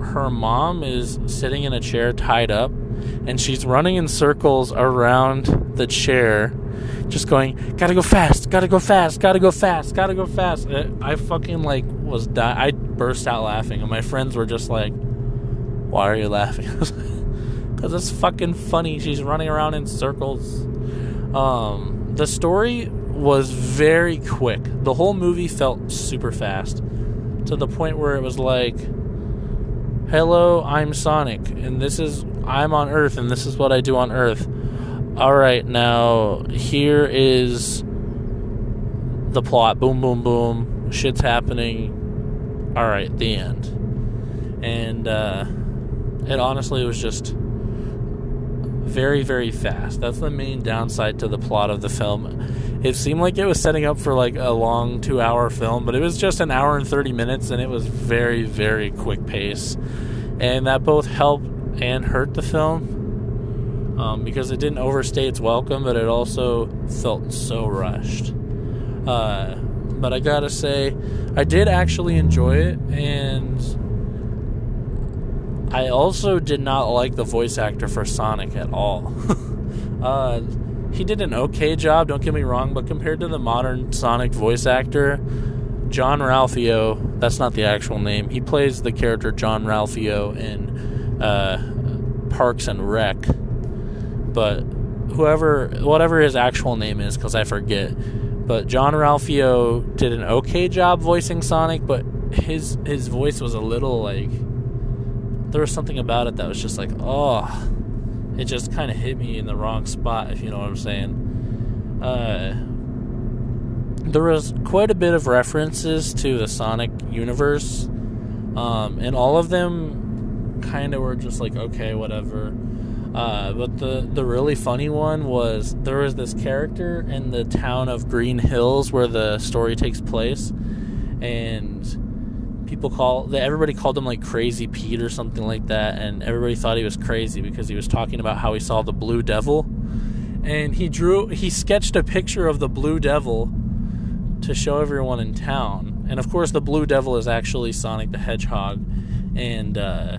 Speaker 1: her mom is sitting in a chair tied up, and she's running in circles around the chair, just going, "Gotta go fast, gotta go fast, gotta go fast, gotta go fast." I fucking like was di- I burst out laughing, and my friends were just like, "Why are you laughing?" [laughs] Because it's fucking funny. She's running around in circles. Um, the story was very quick. The whole movie felt super fast to the point where it was like, "Hello, I'm Sonic, and this is I'm on Earth, and this is what I do on Earth." All right, now here is the plot. Boom, boom, boom. Shit's happening. All right, the end. And uh, it honestly was just very, very fast. That's the main downside to the plot of the film. It seemed like it was setting up for like a long two hour film, but it was just an hour and 30 minutes, and it was very, very quick pace. And that both helped and hurt the film um, because it didn't overstay its welcome, but it also felt so rushed. Uh, but I gotta say, I did actually enjoy it, and I also did not like the voice actor for Sonic at all. [laughs] uh, he did an okay job, don't get me wrong, but compared to the modern Sonic voice actor, Jean-Ralphio, that's not the actual name. He plays the character Jean-Ralphio in uh, Parks and Rec. But whoever, whatever his actual name is, because I forget. But Jean-Ralphio did an okay job voicing Sonic, but his his voice was a little like there was something about it that was just like, oh, it just kind of hit me in the wrong spot, if you know what I'm saying. Uh, there was quite a bit of references to the Sonic universe, um, and all of them kind of were just like, okay, whatever. Uh, but the the really funny one was there was this character in the town of Green Hills where the story takes place, and people call everybody called him like Crazy Pete or something like that, and everybody thought he was crazy because he was talking about how he saw the Blue Devil, and he drew he sketched a picture of the Blue Devil to show everyone in town, and of course the Blue Devil is actually Sonic the Hedgehog, and uh,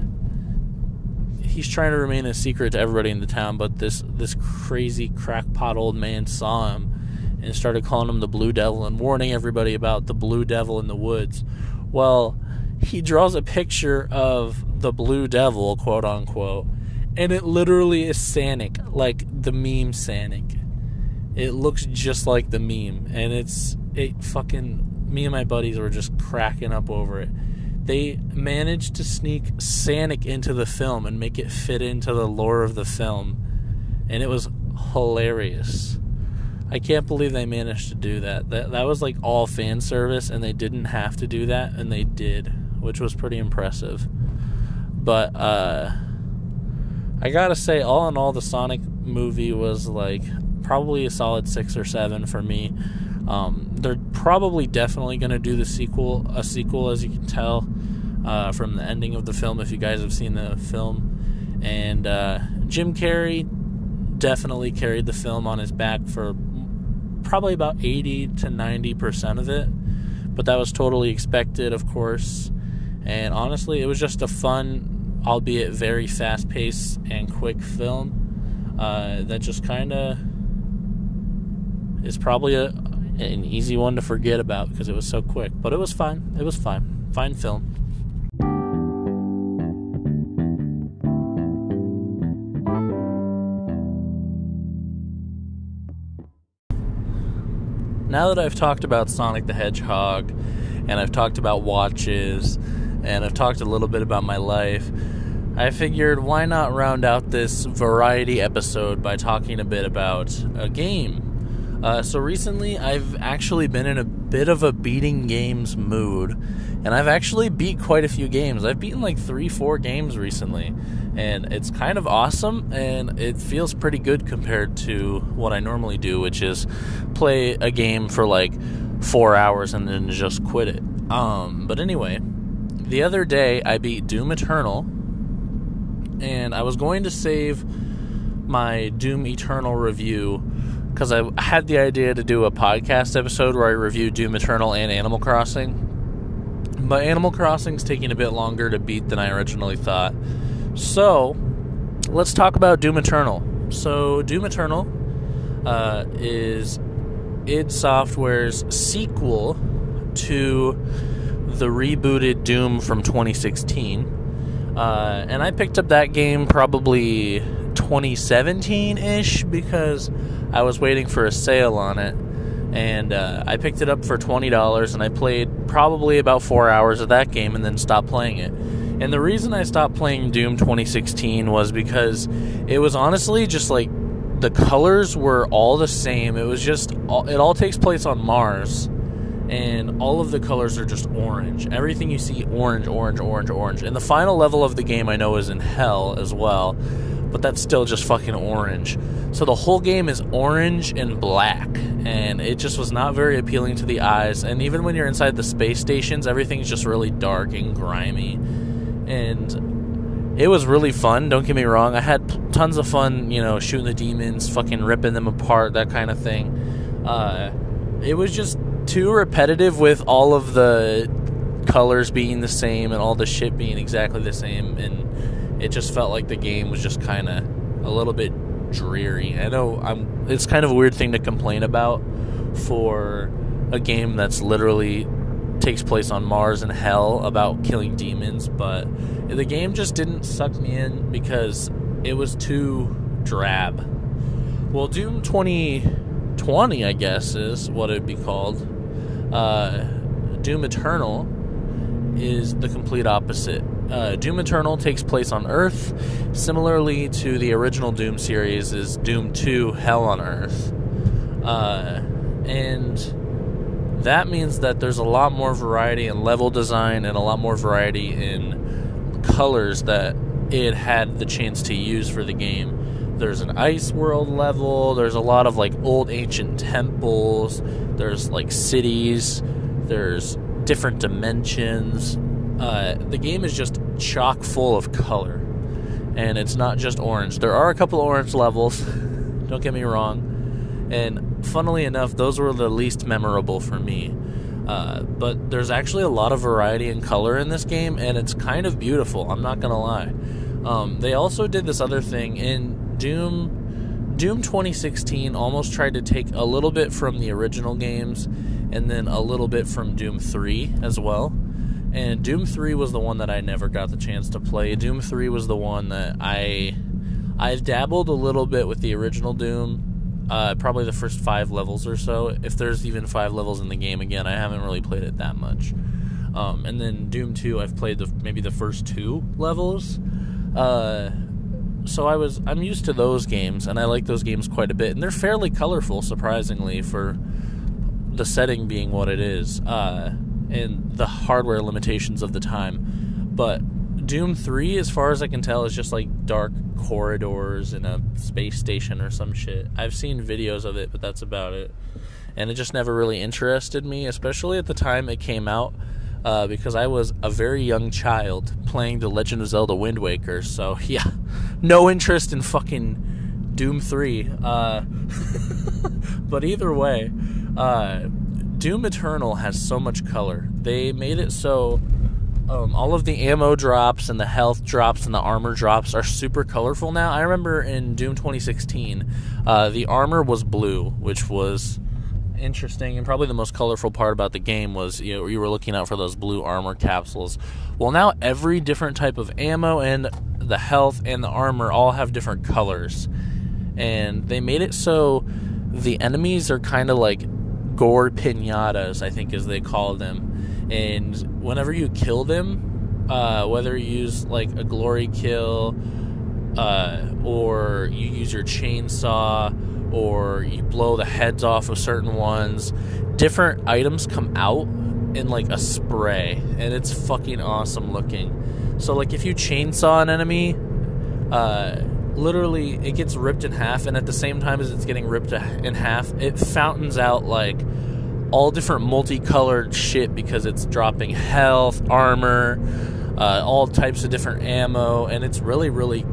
Speaker 1: he's trying to remain a secret to everybody in the town, but this this crazy crackpot old man saw him and started calling him the Blue Devil and warning everybody about the Blue Devil in the woods. Well, he draws a picture of the Blue Devil, quote unquote, and it literally is Sonic, like the meme Sonic. It looks just like the meme, and it's it fucking. Me and my buddies were just cracking up over it. They managed to sneak Sonic into the film and make it fit into the lore of the film, and it was hilarious. I can't believe they managed to do that. That that was like all fan service, and they didn't have to do that, and they did, which was pretty impressive. But uh, I gotta say, all in all, the Sonic movie was like probably a solid six or seven for me. Um, they're probably definitely gonna do the sequel, a sequel, as you can tell uh, from the ending of the film. If you guys have seen the film, and uh, Jim Carrey definitely carried the film on his back for probably about 80 to 90% of it. But that was totally expected, of course. And honestly, it was just a fun, albeit very fast paced and quick film uh, that just kind of is probably a, an easy one to forget about because it was so quick. But it was fine. It was fine. Fine film. now that I've talked about Sonic the Hedgehog and I've talked about watches and I've talked a little bit about my life, I figured why not round out this variety episode by talking a bit about a game. Uh, so recently, I've actually been in a bit of a beating games mood, and I've actually beat quite a few games. I've beaten like three, four games recently, and it's kind of awesome and it feels pretty good compared to what I normally do, which is play a game for like four hours and then just quit it. Um, but anyway, the other day I beat Doom Eternal, and I was going to save my Doom Eternal review because I had the idea to do a podcast episode where I review Doom Eternal and Animal Crossing. But Animal Crossing's taking a bit longer to beat than I originally thought. So, let's talk about Doom Eternal. So, Doom Eternal uh, is id Software's sequel to the rebooted Doom from 2016. Uh, and I picked up that game probably 2017 ish because I was waiting for a sale on it. And uh, I picked it up for $20 and I played probably about four hours of that game and then stopped playing it. And the reason I stopped playing Doom 2016 was because it was honestly just like the colors were all the same. It was just it all takes place on Mars and all of the colors are just orange. Everything you see orange, orange, orange, orange. And the final level of the game I know is in hell as well. But that's still just fucking orange. So the whole game is orange and black, and it just was not very appealing to the eyes. And even when you're inside the space stations, everything's just really dark and grimy. And it was really fun, don't get me wrong. I had tons of fun, you know, shooting the demons, fucking ripping them apart, that kind of thing. Uh, it was just too repetitive with all of the colors being the same and all the shit being exactly the same and it just felt like the game was just kind of a little bit dreary. I know I'm it's kind of a weird thing to complain about for a game that's literally takes place on Mars and hell about killing demons, but the game just didn't suck me in because it was too drab. Well, Doom 2020, I guess, is what it'd be called. Uh, Doom Eternal is the complete opposite. Uh, Doom Eternal takes place on Earth, similarly to the original Doom series. Is Doom 2 Hell on Earth, uh, and that means that there's a lot more variety in level design and a lot more variety in colors that it had the chance to use for the game. There's an ice world level. There's a lot of like old ancient temples. There's like cities. There's different dimensions. Uh, the game is just chock full of color, and it's not just orange. There are a couple orange levels. [laughs] don't get me wrong, and funnily enough, those were the least memorable for me. Uh, but there's actually a lot of variety in color in this game, and it's kind of beautiful. I'm not gonna lie. Um, they also did this other thing in Doom. Doom 2016 almost tried to take a little bit from the original games and then a little bit from Doom 3 as well. And Doom 3 was the one that I never got the chance to play. Doom 3 was the one that I I've dabbled a little bit with the original Doom. Uh, probably the first five levels or so. If there's even five levels in the game, again, I haven't really played it that much. Um, and then Doom 2, I've played the, maybe the first two levels. Uh, so I was I'm used to those games, and I like those games quite a bit, and they're fairly colorful, surprisingly, for the setting being what it is, uh, and the hardware limitations of the time. But Doom 3, as far as I can tell, is just like dark corridors in a space station or some shit. I've seen videos of it, but that's about it. And it just never really interested me, especially at the time it came out, uh, because I was a very young child playing The Legend of Zelda Wind Waker. So, [laughs] yeah, no interest in fucking Doom 3. Uh, [laughs] but either way, uh, Doom Eternal has so much color. They made it so um, all of the ammo drops and the health drops and the armor drops are super colorful now. I remember in Doom 2016, uh, the armor was blue, which was interesting and probably the most colorful part about the game was you know you were looking out for those blue armor capsules. Well, now every different type of ammo and the health and the armor all have different colors, and they made it so the enemies are kind of like gore pinatas, I think as they call them. And whenever you kill them, uh, whether you use like a glory kill, uh, or you use your chainsaw, or you blow the heads off of certain ones, different items come out in like a spray, and it's fucking awesome looking. So like if you chainsaw an enemy, uh, literally it gets ripped in half and at the same time as it's getting ripped in half it fountains out like all different multicolored shit because it's dropping health armor uh, all types of different ammo and it's really really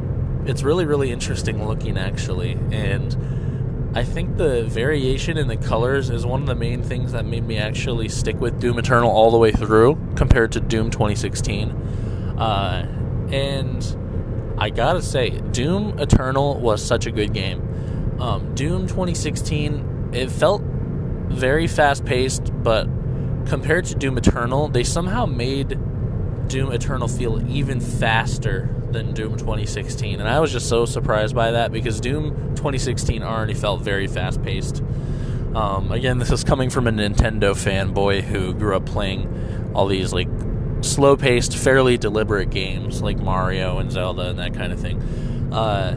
Speaker 1: it's really really interesting looking actually. And I think the variation in the colors is one of the main things that made me actually stick with Doom Eternal all the way through compared to Doom 2016 uh, and I gotta say, Doom Eternal was such a good game. Um, Doom 2016, it felt very fast paced, but compared to Doom Eternal, they somehow made Doom Eternal feel even faster than Doom 2016. And I was just so surprised by that because Doom 2016 already felt very fast paced. Um, again, this is coming from a Nintendo fanboy who grew up playing all these like slow paced, fairly deliberate games like Mario and Zelda and that kind of thing. Uh,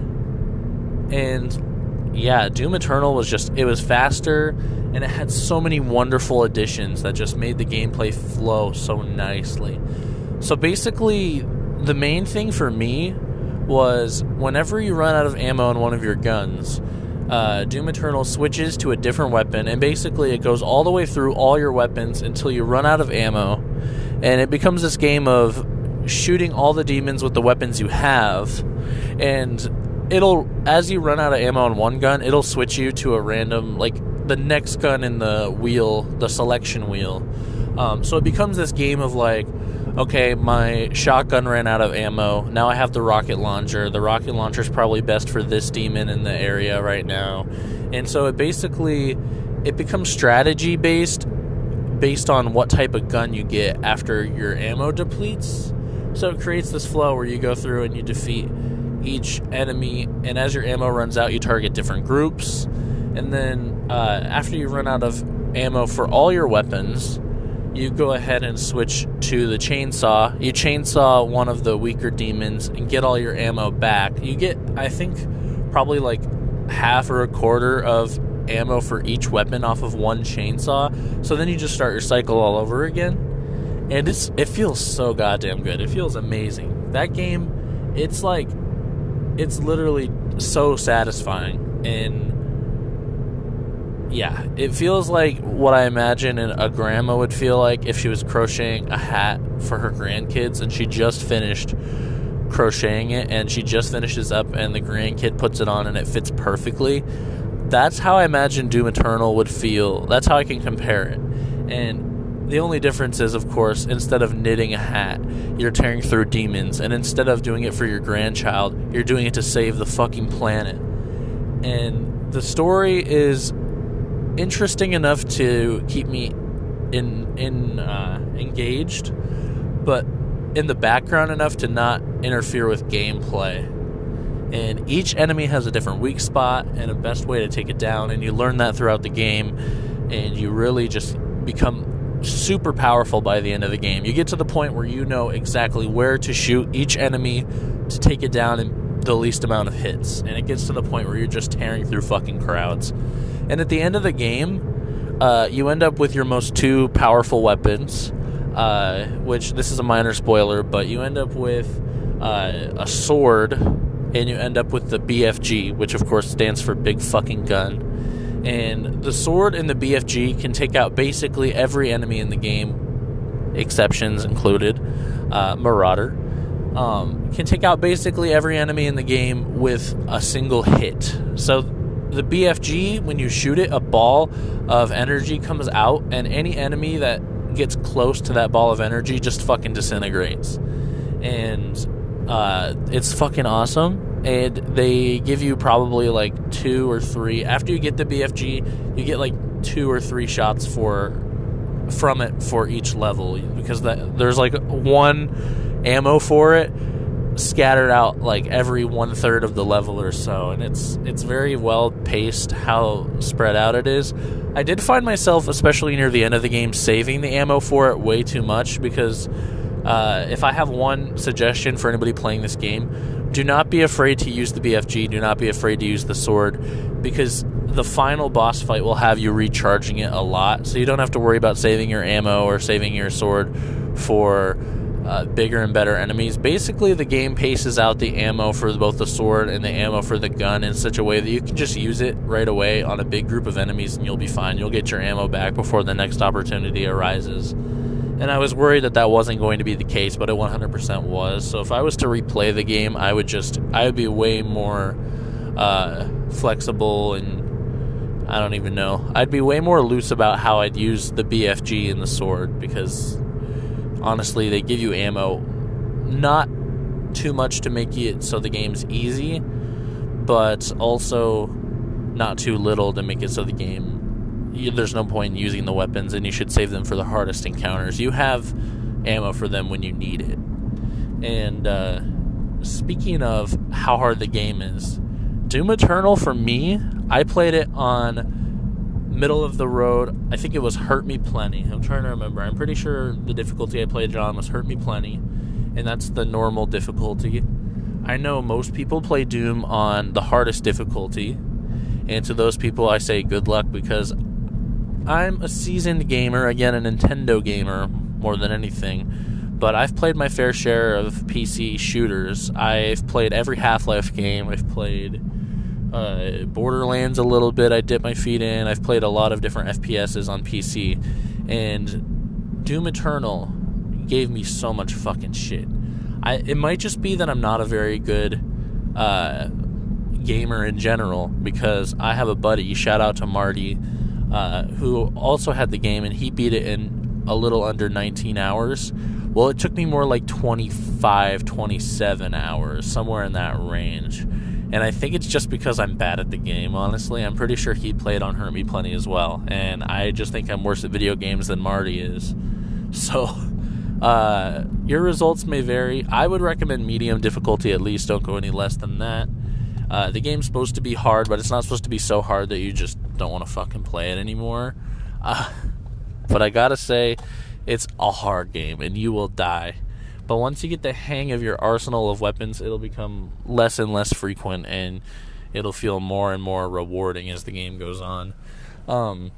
Speaker 1: and yeah, Doom Eternal was just, it was faster and it had so many wonderful additions that just made the gameplay flow so nicely. So basically, the main thing for me was whenever you run out of ammo on one of your guns, uh, Doom Eternal switches to a different weapon, and basically it goes all the way through all your weapons until you run out of ammo, and it becomes this game of shooting all the demons with the weapons you have, and it'll as you run out of ammo on one gun, it'll switch you to a random like the next gun in the wheel, the selection wheel. Um, so it becomes this game of like okay, my shotgun ran out of ammo. Now I have the rocket launcher. The rocket launcher is probably best for this demon in the area right now. And so it basically it becomes strategy based based on what type of gun you get after your ammo depletes. So it creates this flow where you go through and you defeat each enemy and as your ammo runs out you target different groups. And then uh, after you run out of ammo for all your weapons, you go ahead and switch to the chainsaw. You chainsaw one of the weaker demons and get all your ammo back. You get, I think, probably like half or a quarter of ammo for each weapon off of one chainsaw. So then you just start your cycle all over again. And it's it feels so goddamn good. It feels amazing. That game, it's like it's literally so satisfying and yeah, it feels like what I imagine a grandma would feel like if she was crocheting a hat for her grandkids and she just finished crocheting it and she just finishes up and the grandkid puts it on and it fits perfectly. That's how I imagine Doom Eternal would feel. That's how I can compare it. And the only difference is, of course, instead of knitting a hat, you're tearing through demons. And instead of doing it for your grandchild, you're doing it to save the fucking planet. And the story is interesting enough to keep me in in uh, engaged, but in the background enough to not interfere with gameplay. And each enemy has a different weak spot and a best way to take it down, and you learn that throughout the game, and you really just become super powerful by the end of the game. You get to the point where you know exactly where to shoot each enemy to take it down in the least amount of hits, and it gets to the point where you're just tearing through fucking crowds. And at the end of the game, uh, you end up with your most two powerful weapons, uh, which this is a minor spoiler, but you end up with uh, a sword, and you end up with the BFG, which of course stands for Big Fucking Gun. And the sword and the BFG can take out basically every enemy in the game, exceptions included. Uh, Marauder. Um, can take out basically every enemy in the game with a single hit. So the BFG, when you shoot it, a ball of energy comes out, and any enemy that gets close to that ball of energy just fucking disintegrates. And uh, it's fucking awesome. And they give you probably like two or three. After you get the BFG, you get like two or three shots for from it for each level because that there's like one ammo for it scattered out like every one third of the level or so, and it's it's very well paced how spread out it is. I did find myself, especially near the end of the game, saving the ammo for it way too much because uh, if I have one suggestion for anybody playing this game, do not be afraid to use the BFG. Do not be afraid to use the sword because the final boss fight will have you recharging it a lot, so you don't have to worry about saving your ammo or saving your sword for uh, bigger and better enemies. Basically, the game paces out the ammo for both the sword and the ammo for the gun in such a way that you can just use it right away on a big group of enemies and you'll be fine. You'll get your ammo back before the next opportunity arises. And I was worried that that wasn't going to be the case, but it 100% was. So if I was to replay the game, I would just, I would be way more uh, flexible and I don't even know. I'd be way more loose about how I'd use the BFG and the sword because honestly, they give you ammo not too much to make it so the game's easy, but also not too little to make it so the game you, there's no point in using the weapons and you should save them for the hardest encounters. You have ammo for them when you need it. And uh, speaking of how hard the game is, Doom Eternal for me, I played it on middle of the road. I think it was Hurt Me Plenty. I'm trying to remember. I'm pretty sure the difficulty I played it on was Hurt Me Plenty, and that's the normal difficulty. I know most people play Doom on the hardest difficulty, and to those people I say good luck because I'm a seasoned gamer, again, a Nintendo gamer more than anything. but I've played my fair share of PC shooters. I've played every Half Life game. I've played uh, Borderlands a little bit. I dipped my feet in. I've played a lot of different FPSs on PC, and Doom Eternal gave me so much fucking shit. I it might just be that I'm not a very good uh, gamer in general because I have a buddy. Shout out to Marty, uh, who also had the game and he beat it in a little under 19 hours. Well, it took me more like 25, 27 hours, somewhere in that range. And I think it's just because I'm bad at the game, honestly. I'm pretty sure he played on Hurt Me Plenty as well. And I just think I'm worse at video games than Marty is. [laughs] So, uh, your results may vary. I would recommend medium difficulty at least. Don't go any less than that. Uh, the game's supposed to be hard, but it's not supposed to be so hard that you just don't want to fucking play it anymore. Uh, but I gotta say, it's a hard game, and you will die. But once you get the hang of your arsenal of weapons, it'll become less and less frequent, and it'll feel more and more rewarding as the game goes on. Um,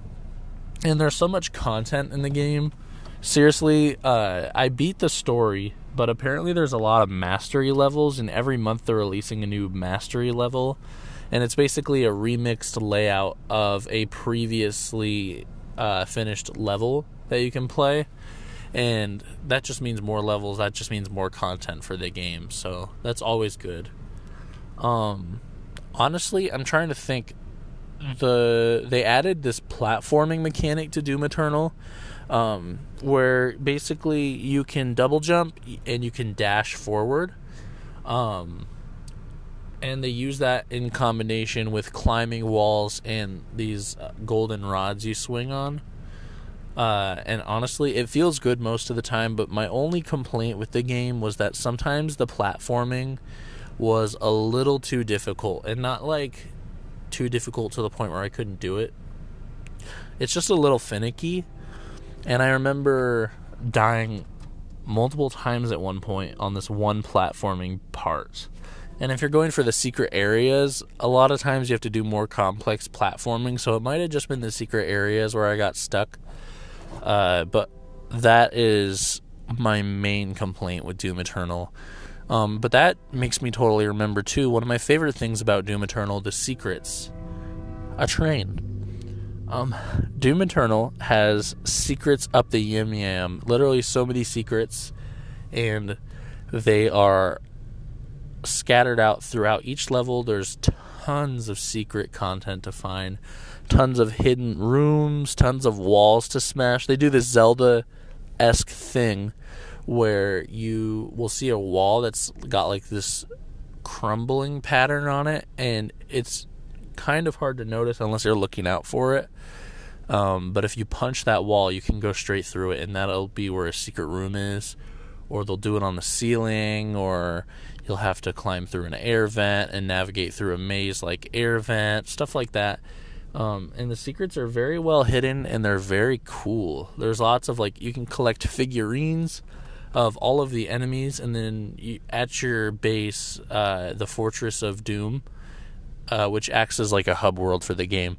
Speaker 1: and there's so much content in the game. Seriously, uh, I beat the story but apparently there's a lot of mastery levels, and every month they're releasing a new mastery level, and it's basically a remixed layout of a previously uh, finished level that you can play, and that just means more levels. That just means more content for the game, so that's always good. Um, honestly, I'm trying to think. The they added this platforming mechanic to Doom Eternal um, where basically you can double jump and you can dash forward. Um, and they use that in combination with climbing walls and these uh, golden rods you swing on. Uh, and honestly, it feels good most of the time, but my only complaint with the game was that sometimes the platforming was a little too difficult. And not like too difficult to the point where I couldn't do it. It's just a little finicky. And I remember dying multiple times at one point on this one platforming part. And if you're going for the secret areas, a lot of times you have to do more complex platforming. So it might have just been the secret areas where I got stuck. Uh, but that is my main complaint with Doom Eternal. Um, but that makes me totally remember, too, one of my favorite things about Doom Eternal the secrets. A train. Um, Doom Eternal has secrets up the yim yam. Literally, so many secrets, and they are scattered out throughout each level. There's tons of secret content to find, tons of hidden rooms, tons of walls to smash. They do this Zelda esque thing where you will see a wall that's got like this crumbling pattern on it, and it's kind of hard to notice unless you're looking out for it. Um, but if you punch that wall, you can go straight through it, and that'll be where a secret room is. Or they'll do it on the ceiling, or you'll have to climb through an air vent and navigate through a maze like air vent, stuff like that. Um, and the secrets are very well hidden and they're very cool. There's lots of like, you can collect [laughs] figurines of all of the enemies, and then you, at your base, uh, the Fortress of Doom uh, which acts as like a hub world for the game.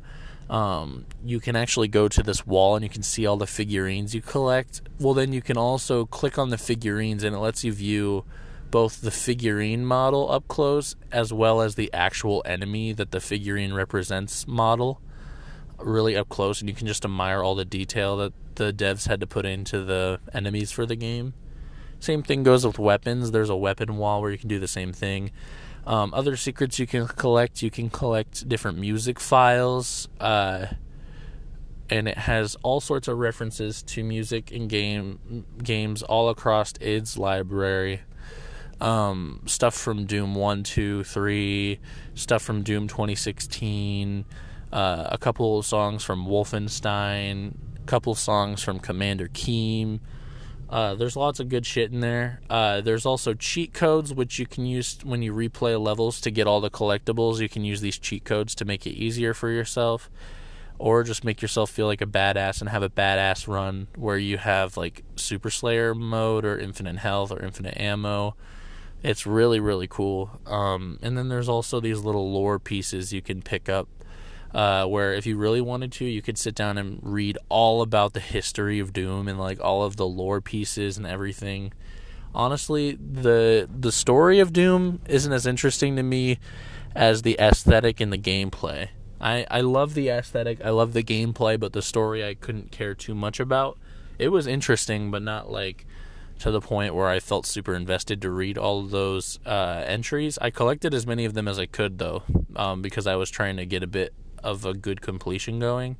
Speaker 1: Um, you can actually go to this wall and you can see all the figurines you collect. Well, then you can also click on the figurines and it lets you view both the figurine model up close as well as the actual enemy that the figurine represents model really up close and you can just admire all the detail that the devs had to put into the enemies for the game. Same thing goes with weapons. There's a weapon wall where you can do the same thing. Um, other secrets you can collect, you can collect different music files, uh, and it has all sorts of references to music and game games all across id's library. Um, stuff from Doom 1, 2, 3, stuff from Doom 2016, uh, a couple of songs from Wolfenstein, a couple songs from Commander Keen. uh, there's lots of good shit in there. Uh, there's also cheat codes which you can use when you replay levels to get all the collectibles. You can use these cheat codes to make it easier for yourself, or just make yourself feel like a badass and have a badass run where you have like Super Slayer mode or infinite health or infinite ammo. It's really really cool. Um, and then there's also these little lore pieces you can pick up uh, where if you really wanted to, you could sit down and read all about the history of Doom and like all of the lore pieces and everything. Honestly, the the story of Doom isn't as interesting to me as the aesthetic and the gameplay. I, I love the aesthetic, I love the gameplay, but the story I couldn't care too much about. It was interesting, but not like to the point where I felt super invested to read all of those uh, entries. I collected as many of them as I could, though, um, because I was trying to get a bit of a good completion going.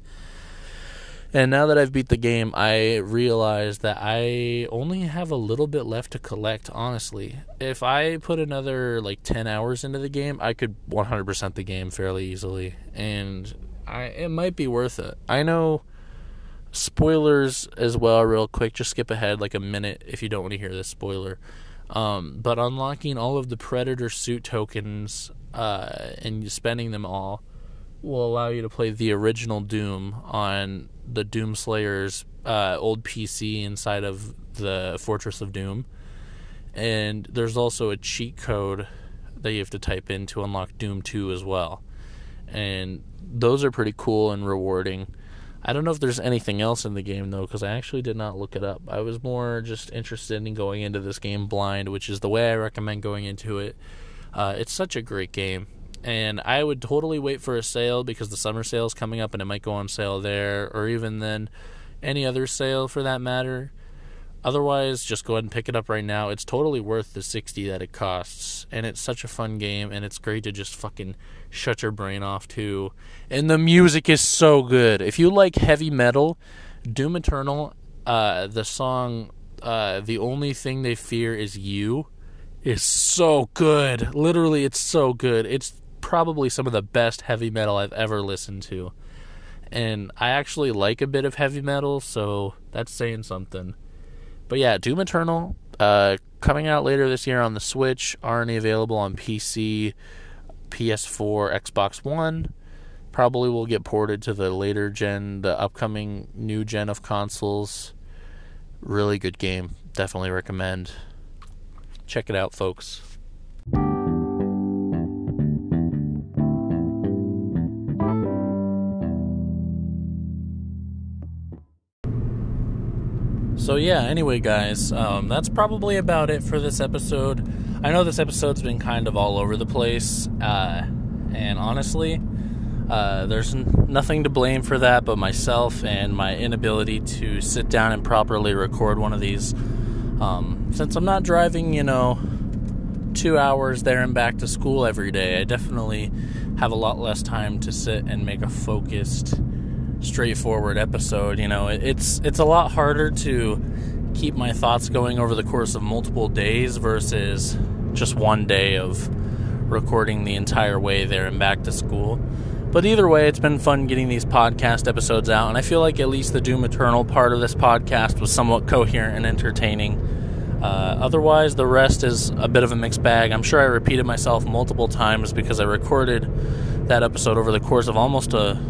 Speaker 1: And now that I've beat the game, I realize that I only have a little bit left to collect, honestly. If I put another like 10 hours into the game, I could 100% the game fairly easily. And I it might be worth it. I know spoilers as well, real quick. Just skip ahead like a minute if you don't want to hear this spoiler. Um, but unlocking all of the Praetor suit tokens uh, and spending them all will allow you to play the original Doom on the Doom Slayer's uh, old PC inside of the Fortress of Doom. And there's also a cheat code that you have to type in to unlock Doom 2 as well. And those are pretty cool and rewarding. I don't know if there's anything else in the game though, because I actually did not look it up. I was more just interested in going into this game blind, which is the way I recommend going into it. Uh, it's such a great game and I would totally wait for a sale because the summer sale is coming up and it might go on sale there or even then any other sale for that matter. Otherwise, just go ahead and pick it up right now. It's totally worth the 60 that it costs and it's such a fun game and it's great to just fucking shut your brain off too. And the music is so good. If you like heavy metal, Doom Eternal, uh, the song uh, The Only Thing They Fear Is You is so good. Literally, it's so good. It's probably some of the best heavy metal I've ever listened to. And I actually like a bit of heavy metal, so that's saying something. But yeah, Doom Eternal, uh, coming out later this year on the Switch, already available on PC, PS4, Xbox One. Probably will get ported to the later gen, the upcoming new gen of consoles. Really good game. Definitely recommend. Check it out, folks. So yeah, anyway, guys, um, that's probably about it for this episode. I know this episode's been kind of all over the place, uh, and honestly, uh, there's nothing to blame for that but myself and my inability to sit down and properly record one of these. Um, since I'm not driving, you know, two hours there and back to school every day, I definitely have a lot less time to sit and make a focused straightforward episode. You know, it's it's a lot harder to keep my thoughts going over the course of multiple days versus just one day of recording the entire way there and back to school. But either way, it's been fun getting these podcast episodes out, and I feel like at least the Doom Eternal part of this podcast was somewhat coherent and entertaining. Uh, otherwise, the rest is a bit of a mixed bag. I'm sure I repeated myself multiple times because I recorded that episode over the course of almost a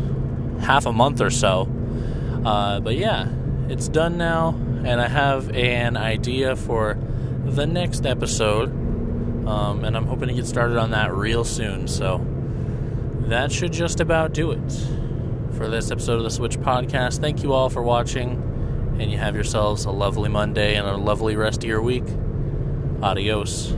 Speaker 1: half a month or so. Uh, but yeah, it's done now, and I have an idea for the next episode, um, and I'm hoping to get started on that real soon. So that should just about do it for this episode of the Switch Podcast. Thank you all for watching, and you have yourselves a lovely Monday and a lovely rest of your week. Adios.